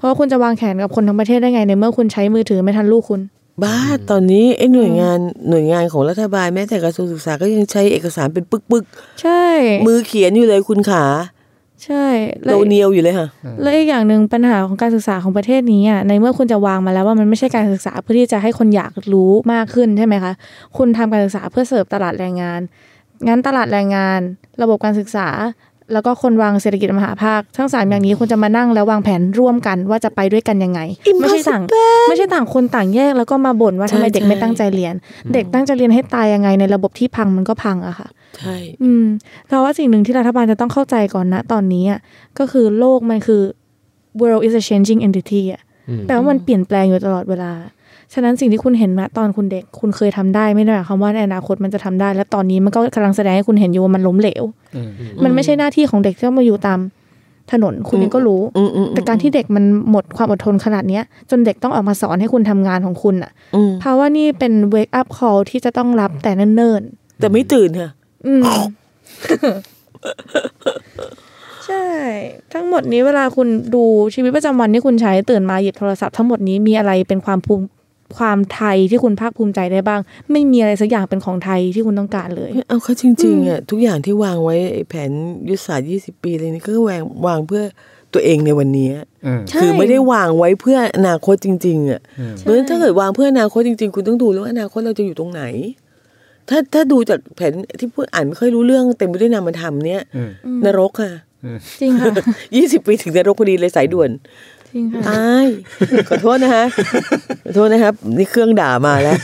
เพราะว่าคุณจะวางแผนกับคนทั้งประเทศได้ไงในเมื่อคุณใช้มือถือไม่ทันลูกคุณ บ้าตอนนี้ไอ้หน่วยงานหน่วยงานของรัฐบาลแม้แต่กระทรวงศึกษาก็ยังใช้เอกสารเป็นปึกใช่ๆมือเขียนอยู่เลยคุณขาใช่แล้โลวเนียวอยู่เลยค่ะและอีกอย่างหนึ่งปัญหาของการศึกษาของประเทศนี้อะในเมื่อคุณจะวางมาแล้วว่ามันไม่ใช่การศึกษาเพื่อที่จะให้คนอยากรู้มากขึ้นใช่ไหมคะคุณทำการศึกษาเพื่อเสิร์ฟตลาดแรงงาน งั้นตลาดแรงงาน ระบบการศึกษา แล้วก็คนวางเศรษฐกิจมหาภาค ทั้งสามอย่างนี้คุณจะมานั่งแล้ววางแผนร่วมกันว่าจะไปด้วยกันยังไง ไม่ใช่ต่างไม่ใช่ต่างคนต่างแยกแล้วก็มาบ่นว่าทำไมใช่เด็กไม่ตั้งใจเรียน เด็กตั้งใจเรียนให้ตายยังไงในระบบที่พังมันก็พังอะค่ะใช่อืมเพราะว่าสิ่งหนึ่งที่รัฐบาลจะต้องเข้าใจก่อนนะตอนนี้อะก็คือโลกมันคือ world is a changing entity อะอืมแปลว่ามันเปลี่ยนแปลงอยู่ตลอดเวลา ฉะนั้นสิ่งที่คุณเห็นมาตอนคุณเด็ก คุณเคยทำได้ไม่ได้หมายความว่าในอนาคตมันจะทำได้ และตอนนี้มันก็กำลังแสดงให้คุณเห็นอยู่ว่ามันล้มเหลว มันไม่ใช่หน้าที่ของเด็กที่ต้องมาอยู่ตามถนนคุณเองก็รู้อืมอืมแต่การที่เด็กมันหมดความอดทนขนาดเนี้ย จนเด็กต้องออกมาสอนให้คุณทำงานของคุณอะอืมเพราะว่านี่เป็น wake up call ที่จะต้องรับแต่เนิ่นๆแต่ไม่ตื่นค่ะอืมใช่ ทั้งหมดนี้เวลาคุณดูชีวิตประจำวันที่คุณใช้ตื่นมาหยิบโทรศัพท์ทั้งหมดนี้มีอะไรเป็นความภูมิ ความไทยที่คุณภาคภูมิใจได้บ้าง ไม่มีอะไรสักอย่างเป็นของไทยที่คุณต้องการเลย เอาเข้าจริงๆอะทุกอย่างที่วางไว้ไอ้แผนยุทธศาสตร์ 20 ปีอะไรนี้ก็วางวางเพื่อตัวเองในวันนี้อืมใช่คือไม่ได้วางไว้เพื่ออนาคตจริง ๆอะเพราะฉะนั้นถ้าเกิดวางเพื่ออนาคตจริง ๆ คุณต้องดูแล้วว่าอนาคตเราจะอยู่ตรงไหน ถ้าถ้าดูจากแผนที่พูดอ่านไม่ค่อยรู้เรื่องเต็มไปด้วยนามธรรมเนี่ยอืมนรกค่ะจริงค่ะยี่สิบปีถึงนรกพอดีเลยสายด่วน จริงค่ะตายขอโทษนะฮะขอโทษนะครับ นี่เครื่องด่ามาแล้ว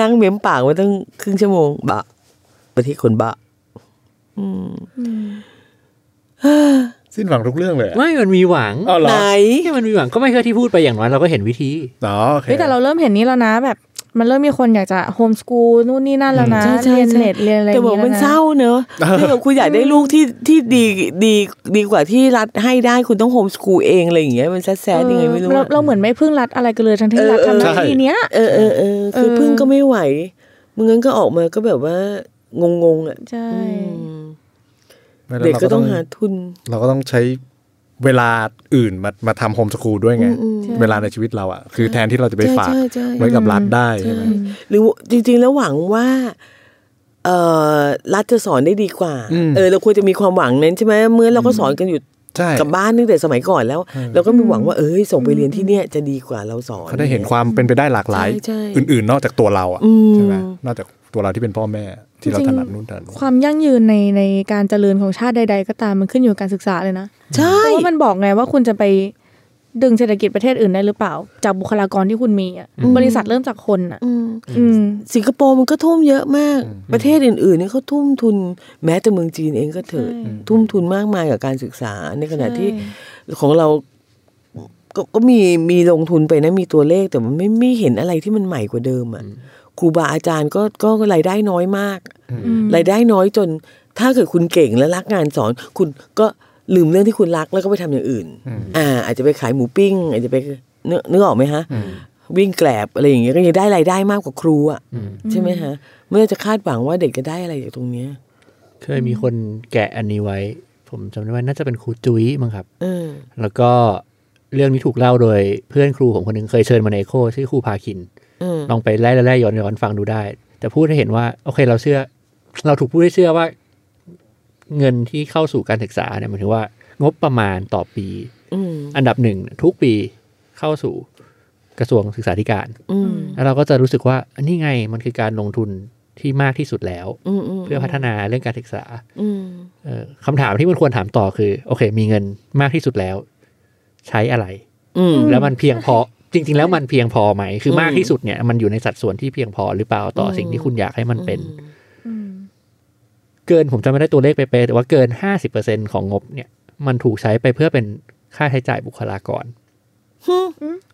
นั่งเม้มปากมาตั้งครึ่งชั่วโมงบะประเทศคนบะสิ้นหวังทุกเรื่องเลยอะไม่มันมีหวังอ๋อเหรอไหน ที่มันมีหวังก็ไม่เคยที่พูดไปอย่างน้อยเราก็เห็นวิธี อ๋อโอเค เฮ้ยแต่เราเริ่มเห็นนี้แล้วนะแบบ มันเริ่มมีคนอยากจะโฮมสกูลนู่นนี่นั่นแล้วนะใช่ใช่เรียนใช่เน็ตเรียนอะไรอแต่ย่างบอกนี้มันแล้วเศนะร้าเนอะที่แบบคุณอยากได้ลูกที่ที่ดีดีดีกว่าที่รัฐให้ได้คุณต้องโฮมสกูลเองอะไรอย่างเงี้ยมันแซดๆยังไงไม่รู้เราอะเราเหมือนไม่พึ่งรัฐอะไรกันเลยทั้งที่รัฐทำหน้าที่เนี้ยเออเออเออคือเออพึ่งก็ไม่ไหวมึงงั้นก็ออกมาก็แบบว่างงๆอะใช่อืมไม่แล้วเด็กราก็ต้องหาทุน เราก็ต้องใช้ เวลาอื่นมามาทำโฮมสกูลด้วยไงอืมเวลาในชีวิตเราอะ คือแทนที่เราจะไปฝากใช่ใช่ใช่ไว้กับรัฐได้ใช่ไหมหรือจริง ๆ แล้วหวังว่าเอ่อรัฐจะสอนได้ดีกว่าอืมเออ เราควรจะมีความหวังนั้นใช่ไหมเมื่อเราก็สอนกันอยู่ใช่กับบ้านตั้งแต่สมัยก่อนแล้ว เราก็มีหวังว่าเอ้ยส่งไปเรียนที่เนี่ยจะดีกว่าเราสอนเขาได้เห็นความเป็นไปได้หลากหลายใช่ใช่อื่น ๆ นอกจากตัวเราอะอืมใช่ไหมนอกจากตัวเราที่เป็นพ่อแม่ ที่เราจริงถนัดนู่นถนัดนี่ความยั่งยืนในในการเจริญของชาติใด ๆ ก็ตามมันขึ้นอยู่กับการศึกษาเลยนะใช่เพราะว่ามันบอกไงว่าคุณจะไปดึงเศรษฐกิจประเทศอื่นได้หรือเปล่า จากบุคลากรที่คุณมีอะบริษัทเริ่มจากคนอะอืมอืมสิงคโปร์มันก็ทุ่มเยอะมาก ประเทศอื่นๆเนี่ยเขาทุ่มทุน แม้แต่เมืองจีนเองก็เถอะใช่ทุ่มทุนมากมายกับการศึกษา ในขณะที่ใช่ของเราก็ก็มีมีลงทุนไปนะมีตัวเลขแต่มันไม่ไม่เห็นอะไรที่มันใหม่กว่าเดิมอะ ครูบาอาจารย์ก็ก็รายได้น้อยมากอืมรายได้น้อยจน ถ้าเกิดคุณเก่งและรักงานสอน คุณก็ลืมเรื่องที่คุณรักแล้วก็ไปทำอย่างอื่น อ่า อาจจะไปขายหมูปิ้ง อาจจะไปเนื้อนึกออกไหมฮะวิ่งแกลบอะไรอย่างเงี้ยก็ยังได้รายได้มากกว่าครูอะใช่ไหมฮะเมื่อจะคาดหวังว่าเด็กจะได้อะไรจากตรงเนี้ยเคยมีคนแกะอันนี้ไว้ ผมจำได้ว่าน่าจะเป็นครูจุ้ยมั้งครับเออแล้วก็เรื่องนี้ถูกเล่าโดยเพื่อนครูผมคนหนึ่งเคยเชิญมาในโคชื่อครูพาคินเออ ลองไปไล่ไล่ย้อนย้อนฟังดูได้ แต่พูดให้เห็นว่า โอเค เราเชื่อ เราถูกพูดให้เชื่อว่า เงินที่เข้าสู่การศึกษาเนี่ยหมายถึงว่า งบประมาณต่อปีอืมอันดับหนึ่งทุกปีเข้าสู่กระทรวงศึกษาธิการอืมแล้วเราก็จะรู้สึกว่าอันนี้ไงมันคือการลงทุนที่มากที่สุดแล้วอืมอืมเพื่อพัฒนาเรื่องการศึกษาอืมเอ่อคำถามที่มันควรถามต่อคือ โอเค มีเงินมากที่สุดแล้ว ใช้อะไรอืมแล้วมันเพียงพอ จริง ๆ แล้วมันเพียงพอไหม คืออมมากที่สุดเนี่ยมันอยู่ในสัดส่วนที่เพียงพอหรือเปล่าต่ออมสิ่งที่คุณอยากให้มันเป็นอืมเกินผมจะไม่ได้ตัวเลขเป๊ะๆแต่ว่าเกินห้าสิบเปอร์เซ็นของงบเนี่ย มันถูกใช้ไปเพื่อเป็นค่าใช้จ่ายบุคลากร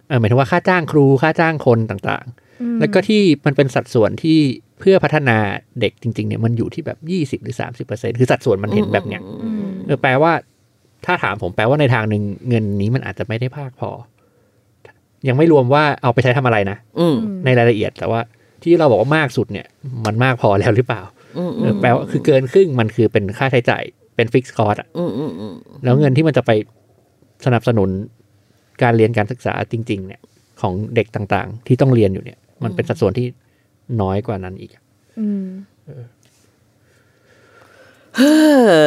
เออหมายถึงว่าค่าจ้างครูค่าจ้างคนต่างๆ แล้วก็ที่มันเป็นสัดส่วนที่เพื่อพัฒนาเด็กจริง ๆ เนี่ยมันอยู่ที่แบบยี่สิบหรือสามสิบเปอร์เซ็นคือสัดส่วนมันเห็นแบบเนี้ยอืมเออแปลว่า ถ้าถามผมแปลว่าในทางหนึ่งเงินนี้มันอาจจะไม่ได้ภาคพอ ยังไม่รวมว่าเอาไปใช้ทำอะไรนะอืมในรายละเอียดแต่ว่าที่เราบอกว่ามากสุดเนี่ย มันมากพอแล้วหรือเปล่าอืมเออแปลว่าคือเกินครึ่งมันคือเป็นค่าใช้จ่ายเป็นฟิกซ์คอร์สอะอืมอืมอืมแล้วเงินที่มันจะไปสนับสนุนการเรียนการศึกษาจริง ๆ เนี่ย ของเด็กต่างๆ ที่ต้องเรียนอยู่เนี่ย มันเป็นสัดส่วนที่น้อยกว่านั้นอีกอืมเอ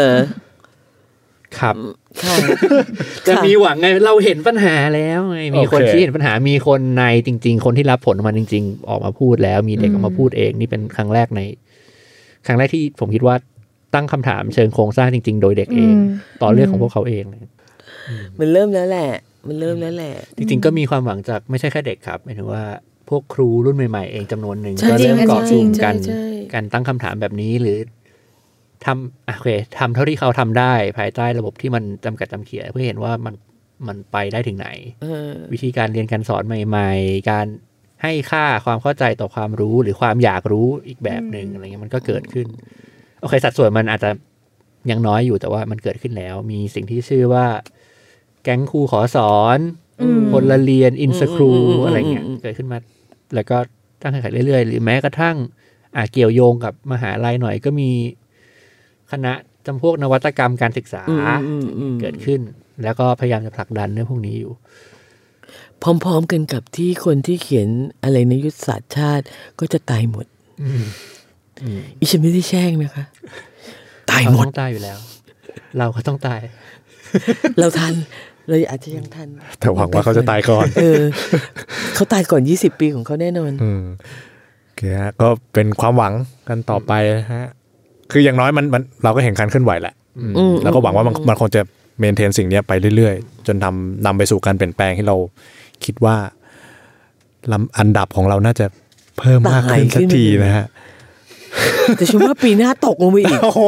อครับค่ะ จะมีหวังไงเราเห็นปัญหาแล้วไงมีคนโอเคที่เห็นปัญหามีคนในจริง ๆ คนที่รับผลของมันจริง ๆ ออกมาพูดแล้ว มีเด็กออกมาพูดเองนี่เป็นครั้งแรกใน ครั้งแรกที่ผมคิดว่าตั้งคำถามเชิงโครงสร้างจริง ๆ โดยเด็กเองอืมต่อเรื่องของพวกเขาเองเลยมันเริ่มแล้วแหละ มันเริ่มแล้วแหละ จริง ๆ ก็มีความหวังจากไม่ใช่แค่เด็กครับหมายถึงว่าพวกครูรุ่นใหม่ๆเองจำนวนหนึ่งใช่ก็เริ่มจริงเกาะกลุ่มใช่กันใช่การตั้งคำถามแบบนี้หรือ ทำอะโอเคทำเท่าที่เขาทำได้ ภายใต้ระบบที่มันจำกัดจำเขียเพื่อเห็นว่ามันมันไปได้ถึงไหนเออวิธีการเรียนการสอนใหม่ ๆ การให้ค่าความเข้าใจต่อความรู้หรือความอยากรู้อีกแบบหนึ่งอะไรเงี้ยมันก็เกิดขึ้น โอเค สัดส่วนมันอาจจะยังน้อยอยู่แต่ว่ามันเกิดขึ้นแล้ว มีสิ่งที่ชื่อว่า แก๊งครูขอสอนอืมพลเรียนอินสครูอืมอืมอืมอะไรเงี้ยเกิดขึ้นมา แล้วก็ตั้งแข่งขันเรื่อยๆ หรือแม้กระทั่ง อ่าเกี่ยวโยงกับมหาลัยหน่อยก็มี คณะจำพวกนวัตกรรมการศึกษาอืมอืมอืมเกิดขึ้น แล้วก็พยายามจะผลักดันเรื่องพวกนี้อยู่ พร้อมๆกันกับที่คนที่เขียนอะไรในยุทธศาสตร์ชาติก็จะตายหมดอีฉันไม่ได้แช่งนะคะ ตายเขาหมดต้องตายอยู่แล้ว เราก็ต้องตาย เราทันเราอาจจะยังทัน แต่หวังว่าเขาจะตายก่อน เออ เขาตายก่อนยี่สิบปีของเขาแน่นอน อืมโอเคฮะก็เป็นความหวังกันต่อไปนะฮะ คืออย่างน้อยมันมันเราก็เห็นการเคลื่อนไหวแหละอืมแล้วก็หวังว่ามันมันคงจะเมนเทนสิ่งเนี้ยไปเรื่อยๆ จนทำนำไปสู่การเปลี่ยนแปลงที่เราคิดว่าลำอันดับของเราน่าจะเพิ่มมากขึ้นสักทีนะฮะแต่ฉันว่าปีหน้าตกลงไปอีก โอ้โห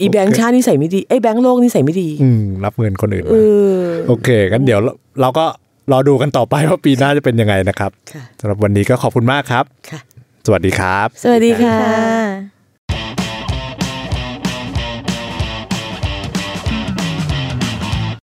อีแบงค์ชาตินี่ใส่ไม่ดี ไอ้แบงค์โลกนี่ใส่ไม่ดี อืม รับเงินคนอื่นเอมาอโอเค งั้นเดี๋ยวเราเราก็รอดูกันต่อไปว่าปีหน้าจะเป็นยังไงนะครับค่ะสำหรับวันนี้ก็ขอบคุณมากครับค่ะสวัสดีครับ สวัสดีค่ะค่ะ